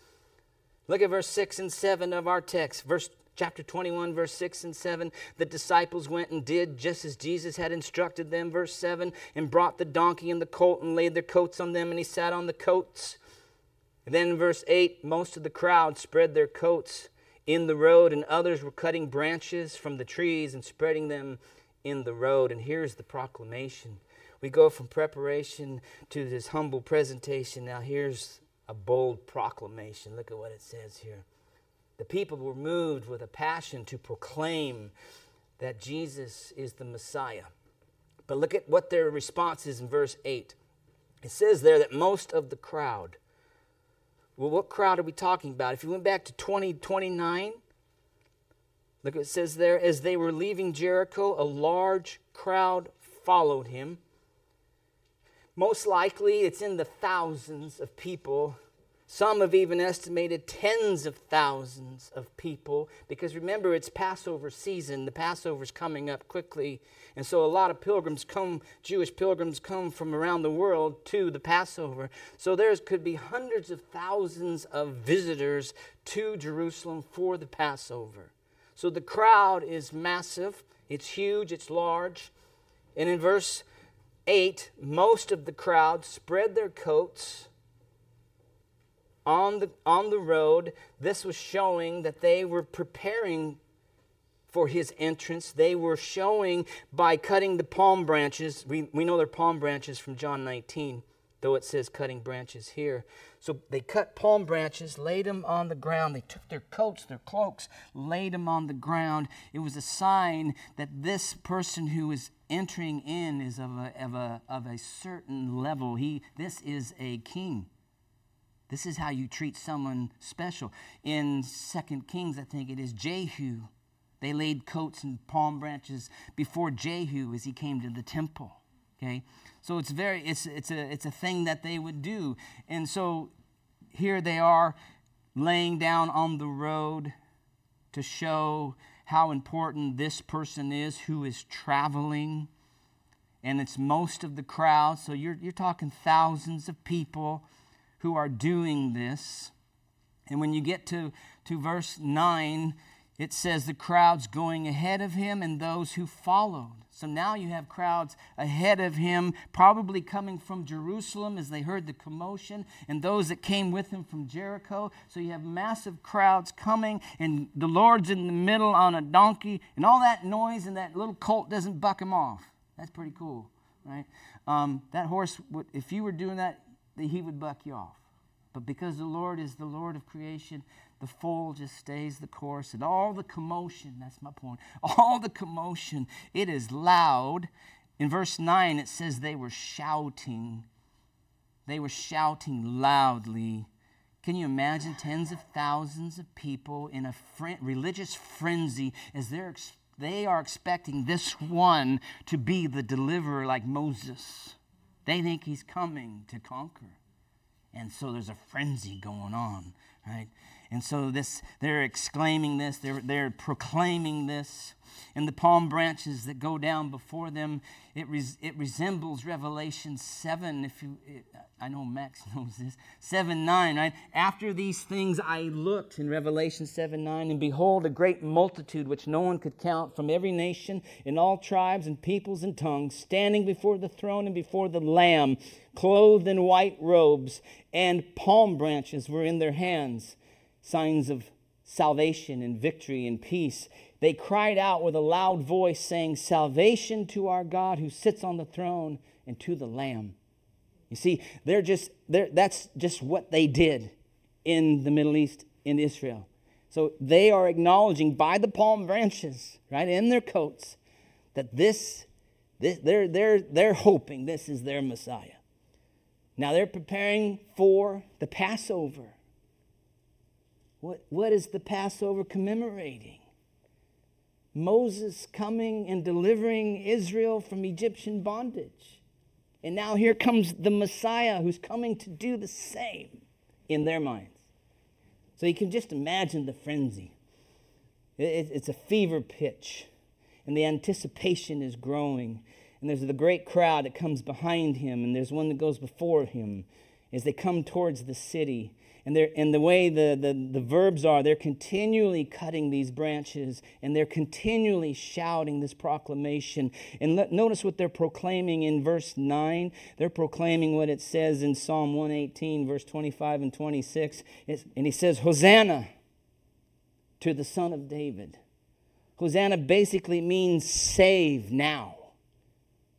Look at verse 6 and 7 of our text. Verse chapter 21, verse 6 and 7. The disciples went and did just as Jesus had instructed them. Verse 7 and brought the donkey and the colt and laid their coats on them, and he sat on the coats. And then in verse 8, most of the crowd spread their coats in the road, and others were cutting branches from the trees and spreading them in the road. And here's the proclamation. We go from preparation to this humble presentation. Now, here's a bold proclamation. Look at what it says here. The people were moved with a passion to proclaim that Jesus is the Messiah. But look at what their response is in verse 8. It says there that most of the crowd, well, what crowd are we talking about? If you went back to 2029, look what it says there. As they were leaving Jericho, a large crowd followed him. Most likely, it's in the thousands of people. Some have even estimated tens of thousands of people because remember, it's Passover season. The Passover's coming up quickly. And so a lot of pilgrims come, Jewish pilgrims come from around the world to the Passover. So there could be hundreds of thousands of visitors to Jerusalem for the Passover. So the crowd is massive, it's huge, it's large. And in verse 8, most of the crowd spread their coats on the, on the road. This was showing that they were preparing for his entrance. They were showing by cutting the palm branches. We, we know they're palm branches from John 19, though it says cutting branches here. So they cut palm branches, laid them on the ground. They took their coats, their cloaks, laid them on the ground. It was a sign that this person who is entering in is of a, of a, of a certain level. He, this is a king. This is how you treat someone special. In Second Kings, I think it is Jehu. They laid coats and palm branches before Jehu as he came to the temple. Okay, so it's very it's it's a it's a thing that they would do, and so here they are laying down on the road to show how important this person is who is traveling. And it's most of the crowd, so you're, you're talking thousands of people who are doing this. And when you get to, to verse 9, it says the crowds going ahead of him and those who followed. So now you have crowds ahead of him, probably coming from Jerusalem as they heard the commotion, and those that came with him from Jericho. So you have massive crowds coming, and the Lord's in the middle on a donkey, and all that noise, and that little colt doesn't buck him off. That's pretty cool, right? Um, that horse, would, if you were doing that, he would buck you off. But because the Lord is the Lord of creation, the foal just stays the course and all the commotion that's my point all the commotion it is loud. In verse 9 it says they were shouting. They were shouting loudly. Can you imagine tens of thousands of people in a fr- religious frenzy as they're ex- they are expecting this one to be the deliverer like Moses? They think he's coming to conquer. And so there's a frenzy going on right and so this, they're exclaiming this, they're, they're proclaiming this. And the palm branches that go down before them, it, res, it resembles Revelation 7. If you, it, I know Max [laughs] knows this. 7 9, right? After these things I looked in Revelation 7 9, and behold, a great multitude which no one could count from every nation and all tribes and peoples and tongues, standing before the throne and before the Lamb, clothed in white robes, and palm branches were in their hands signs of salvation and victory and peace. They cried out with a loud voice, saying, Salvation to our God who sits on the throne and to the Lamb. You see, they're just, they're, that's just what they did in the Middle East, in Israel. So they are acknowledging by the palm branches, right, in their coats, that this, this they're, they're, they're hoping this is their Messiah. Now they're preparing for the Passover. What, what is the Passover commemorating? Moses coming and delivering Israel from Egyptian bondage. And now here comes the Messiah who's coming to do the same in their minds. So you can just imagine the frenzy. It's a fever pitch, and the anticipation is growing. And there's the great crowd that comes behind him, and there's one that goes before him as they come towards the city and, and the way the, the, the verbs are, they're continually cutting these branches and they're continually shouting this proclamation. And let, notice what they're proclaiming in verse 9. They're proclaiming what it says in Psalm 118, verse 25 and 26. It's, and he says, Hosanna to the Son of David. Hosanna basically means save now.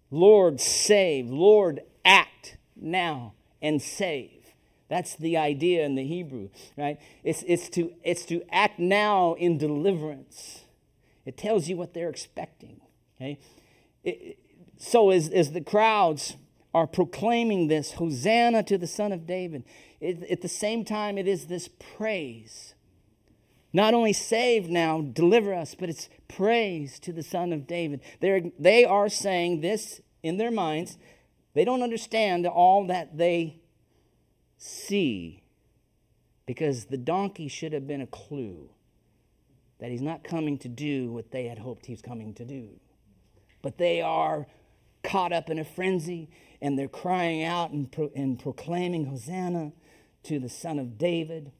Lord, save. Lord, act now and save. That's the idea in the Hebrew, right? It's, it's, to, it's to act now in deliverance. It tells you what they're expecting, okay? It, so as, as the crowds are proclaiming this, Hosanna to the Son of David, it, at the same time, it is this praise. Not only save now, deliver us, but it's praise to the Son of David. They're, they are saying this in their minds. They don't understand all that they see because the donkey should have been a clue that he's not coming to do what they had hoped he was coming to do. But they are caught up in a frenzy and they're crying out and, pro- and proclaiming Hosanna to the Son of David.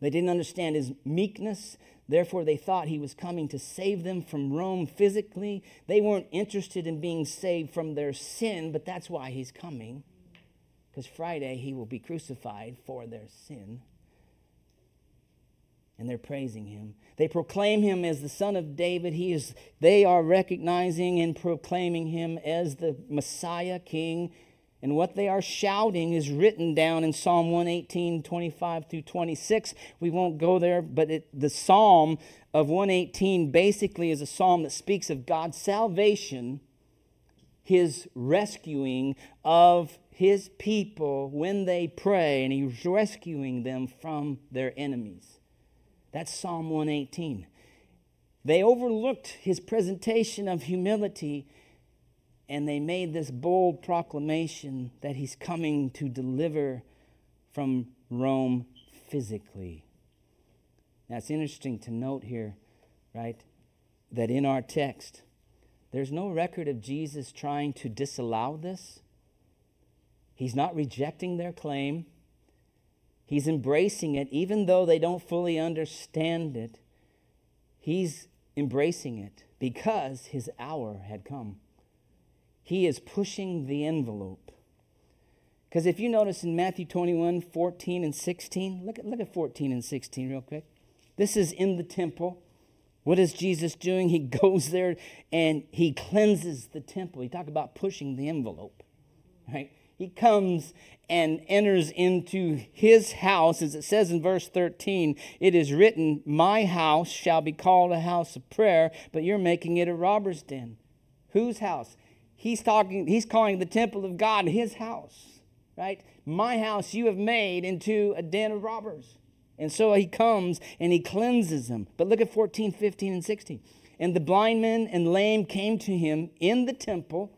They didn't understand his meekness. Therefore, they thought he was coming to save them from Rome physically. They weren't interested in being saved from their sin, but that's why he's coming. Because Friday he will be crucified for their sin. And they're praising him. They proclaim him as the son of David. He is, they are recognizing and proclaiming him as the Messiah, King, and what they are shouting is written down in Psalm 118, 25 through 26. We won't go there, but it, the Psalm of 118 basically is a psalm that speaks of God's salvation, his rescuing of his people when they pray, and he's rescuing them from their enemies. That's Psalm 118. They overlooked his presentation of humility and they made this bold proclamation that he's coming to deliver from Rome physically. Now, it's interesting to note here, right, that in our text, there's no record of Jesus trying to disallow this. He's not rejecting their claim. He's embracing it, even though they don't fully understand it. He's embracing it because his hour had come. He is pushing the envelope. Because if you notice in Matthew 21, 14 and 16, look at, look at 14 and 16 real quick. This is in the temple. What is Jesus doing? He [laughs] goes there and he cleanses the temple. He talk about pushing the envelope, right? He comes and enters into his house, as it says in verse 13. It is written, My house shall be called a house of prayer, but you're making it a robber's den. Whose house? he's talking he's calling the temple of god his house right my house you have made into a den of robbers and so he comes and he cleanses them but look at 14 15 and 16 and the blind men and lame came to him in the temple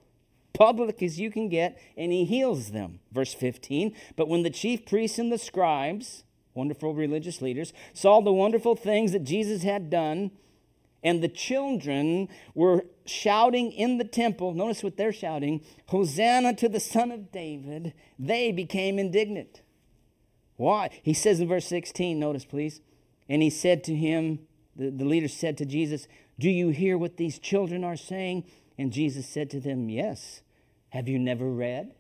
public as you can get and he heals them verse 15 but when the chief priests and the scribes wonderful religious leaders saw the wonderful things that jesus had done and the children were shouting in the temple. Notice what they're shouting Hosanna to the Son of David. They became indignant. Why? He says in verse 16, notice please. And he said to him, the, the leader said to Jesus, Do you hear what these children are saying? And Jesus said to them, Yes. Have you never read?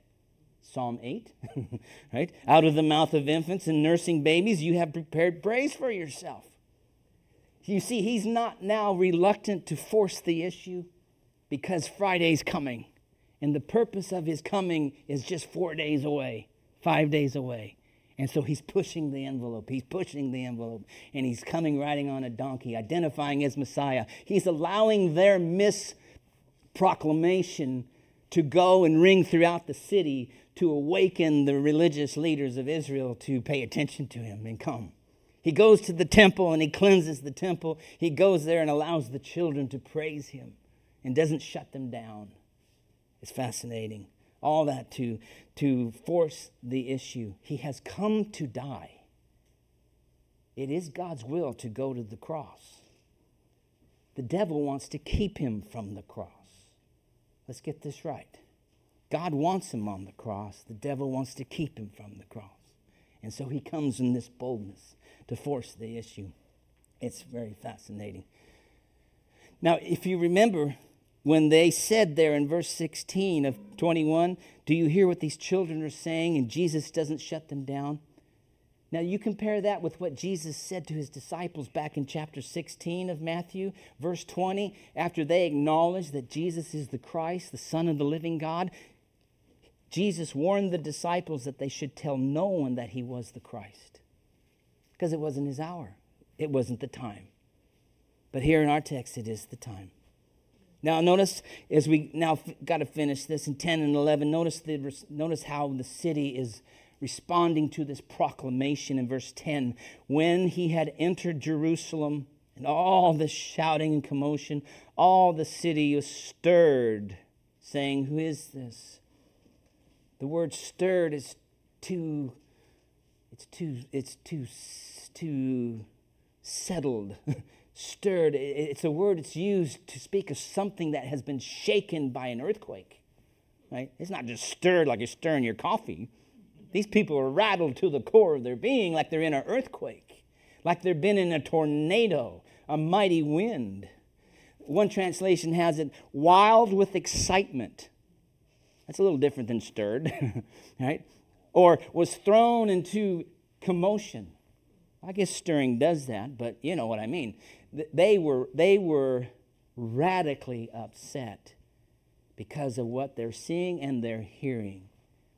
Psalm 8, [laughs] right? Out of the mouth of infants and nursing babies, you have prepared praise for yourself. You see, he's not now reluctant to force the issue because Friday's coming. And the purpose of his coming is just four days away, five days away. And so he's pushing the envelope. He's pushing the envelope. And he's coming riding on a donkey, identifying as Messiah. He's allowing their misproclamation to go and ring throughout the city to awaken the religious leaders of Israel to pay attention to him and come. He goes to the temple and he cleanses the temple. He goes there and allows the children to praise him and doesn't shut them down. It's fascinating. All that to, to force the issue. He has come to die. It is God's will to go to the cross. The devil wants to keep him from the cross. Let's get this right. God wants him on the cross. The devil wants to keep him from the cross. And so he comes in this boldness to force the issue. It's very fascinating. Now, if you remember when they said there in verse 16 of 21, Do you hear what these children are saying? And Jesus doesn't shut them down. Now, you compare that with what Jesus said to his disciples back in chapter 16 of Matthew, verse 20, after they acknowledged that Jesus is the Christ, the Son of the living God. Jesus warned the disciples that they should tell no one that he was the Christ because it wasn't his hour. It wasn't the time. But here in our text, it is the time. Now, notice as we now got to finish this in 10 and 11, notice, the, notice how the city is responding to this proclamation in verse 10. When he had entered Jerusalem, and all the shouting and commotion, all the city was stirred, saying, Who is this? The word stirred is too, it's too, it's too too settled, [laughs] stirred. It's a word that's used to speak of something that has been shaken by an earthquake. Right? It's not just stirred like you're stirring your coffee. These people are rattled to the core of their being like they're in an earthquake. like they've been in a tornado, a mighty wind. One translation has it wild with excitement. That's a little different than stirred, [laughs] right? Or was thrown into commotion. I guess stirring does that, but you know what I mean. They were, they were radically upset because of what they're seeing and they're hearing.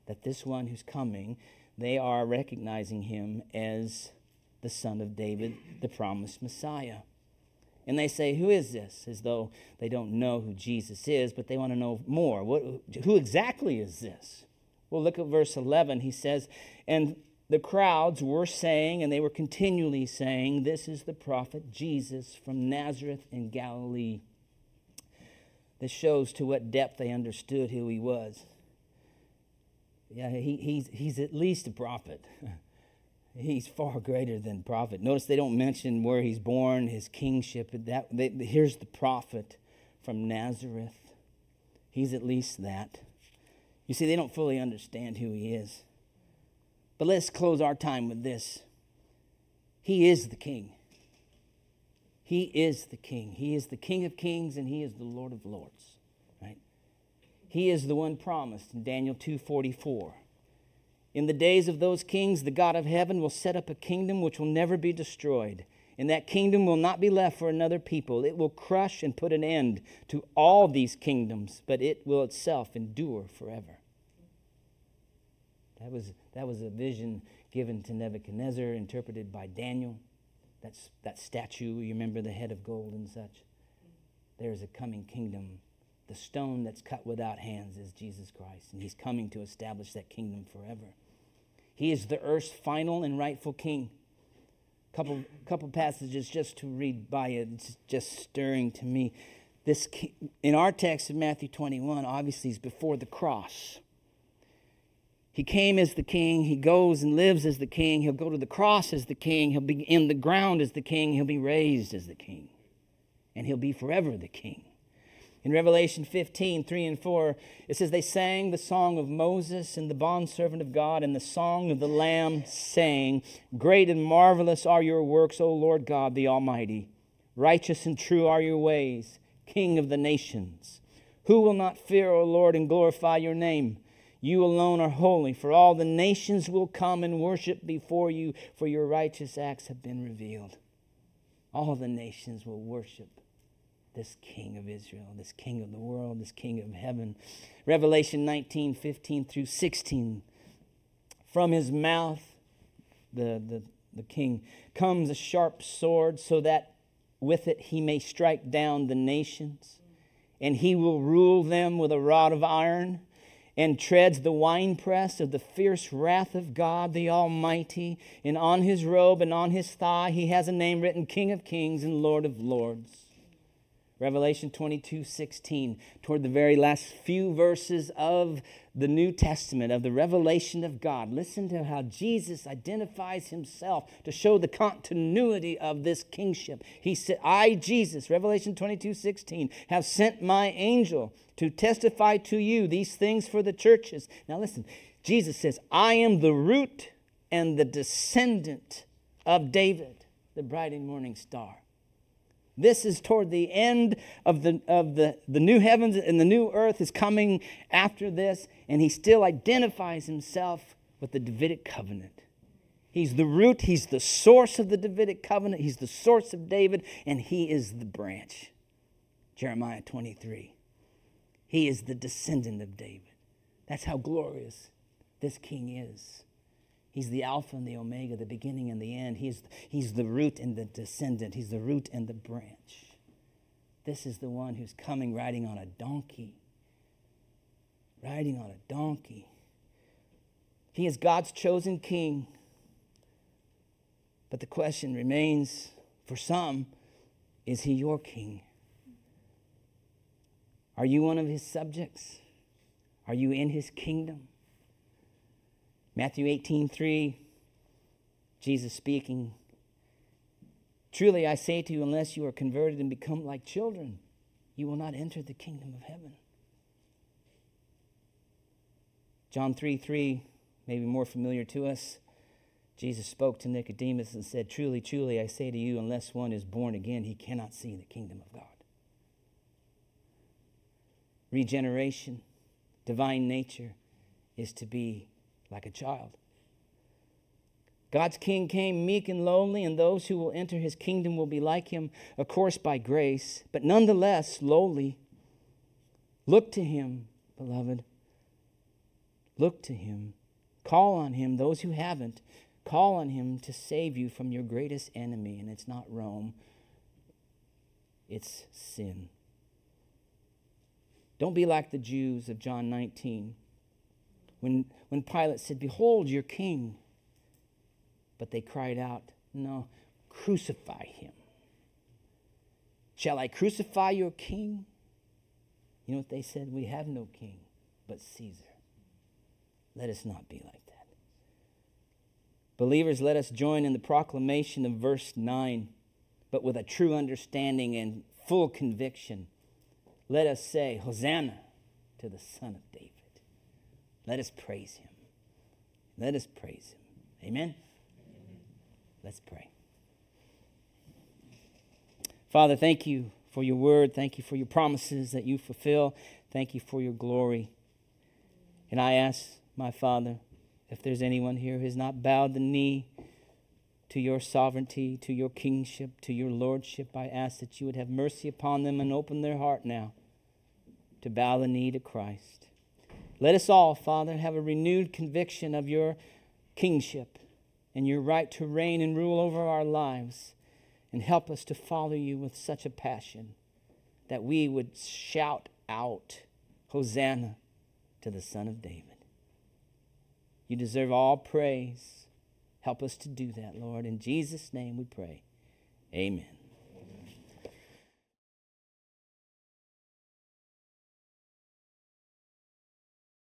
That this one who's coming, they are recognizing him as the son of David, the promised Messiah. And they say, Who is this? As though they don't know who Jesus is, but they want to know more. What, who exactly is this? Well, look at verse 11. He says, And the crowds were saying, and they were continually saying, This is the prophet Jesus from Nazareth in Galilee. This shows to what depth they understood who he was. Yeah, he, he's, he's at least a prophet. [laughs] he's far greater than prophet. Notice they don't mention where he's born, his kingship. That, they, here's the prophet from Nazareth. He's at least that. You see, they don't fully understand who he is. But let's close our time with this. He is the king. He is the king. He is the king of kings and he is the lord of lords. He is the one promised in Daniel 2:44. In the days of those kings, the God of heaven will set up a kingdom which will never be destroyed. And that kingdom will not be left for another people. It will crush and put an end to all these kingdoms, but it will itself endure forever. That was, that was a vision given to Nebuchadnezzar, interpreted by Daniel. That's, that statue, you remember the head of gold and such. There is a coming kingdom. The stone that's cut without hands is Jesus Christ, and he's coming to establish that kingdom forever. He is the earth's final and rightful king. Couple, couple passages just to read by it. It's just stirring to me. This in our text of Matthew 21, obviously, is before the cross. He came as the king. He goes and lives as the king. He'll go to the cross as the king. He'll be in the ground as the king. He'll be raised as the king. And he'll be forever the king. In Revelation 15, 3 and 4, it says, They sang the song of Moses and the bondservant of God and the song of the Lamb, saying, Great and marvelous are your works, O Lord God the Almighty. Righteous and true are your ways, King of the nations. Who will not fear, O Lord, and glorify your name? You alone are holy, for all the nations will come and worship before you, for your righteous acts have been revealed. All the nations will worship this King of Israel, this King of the world, this King of heaven. Revelation 19, 15 through 16. From his mouth, the, the, the King, comes a sharp sword, so that with it he may strike down the nations, and he will rule them with a rod of iron and treads the winepress of the fierce wrath of God the Almighty. And on his robe and on his thigh he has a name written King of Kings and Lord of Lords. Revelation 22 16, toward the very last few verses of the New Testament, of the revelation of God. Listen to how Jesus identifies himself to show the continuity of this kingship. He said, I, Jesus, Revelation 22 16, have sent my angel to testify to you these things for the churches. Now listen, Jesus says, I am the root and the descendant of David, the bright and morning star. This is toward the end of the, of the, the new heavens and the new earth is coming after this, and he still identifies himself with the Davidic covenant. He's the root, he's the source of the Davidic covenant, he's the source of David, and he is the branch. Jeremiah 23. He is the descendant of David. That's how glorious this king is. He's the Alpha and the Omega, the beginning and the end. He's, he's the root and the descendant. He's the root and the branch. This is the one who's coming riding on a donkey. Riding on a donkey. He is God's chosen king. But the question remains for some is he your king? Are you one of his subjects? Are you in his kingdom? Matthew 18, 3, Jesus speaking. Truly I say to you, unless you are converted and become like children, you will not enter the kingdom of heaven. John 3 3, maybe more familiar to us. Jesus spoke to Nicodemus and said, Truly, truly, I say to you, unless one is born again, he cannot see the kingdom of God. Regeneration, divine nature, is to be like a child. God's king came meek and lowly, and those who will enter his kingdom will be like him, of course, by grace, but nonetheless lowly. Look to him, beloved. Look to him. Call on him, those who haven't. Call on him to save you from your greatest enemy, and it's not Rome, it's sin. Don't be like the Jews of John 19. When, when Pilate said, Behold your king. But they cried out, No, crucify him. Shall I crucify your king? You know what they said? We have no king but Caesar. Let us not be like that. Believers, let us join in the proclamation of verse 9, but with a true understanding and full conviction. Let us say, Hosanna to the Son of David. Let us praise him. Let us praise him. Amen? Amen. Let's pray. Father, thank you for your word. Thank you for your promises that you fulfill. Thank you for your glory. And I ask, my Father, if there's anyone here who has not bowed the knee to your sovereignty, to your kingship, to your lordship, I ask that you would have mercy upon them and open their heart now to bow the knee to Christ. Let us all, Father, have a renewed conviction of your kingship and your right to reign and rule over our lives, and help us to follow you with such a passion that we would shout out, Hosanna to the Son of David. You deserve all praise. Help us to do that, Lord. In Jesus' name we pray. Amen.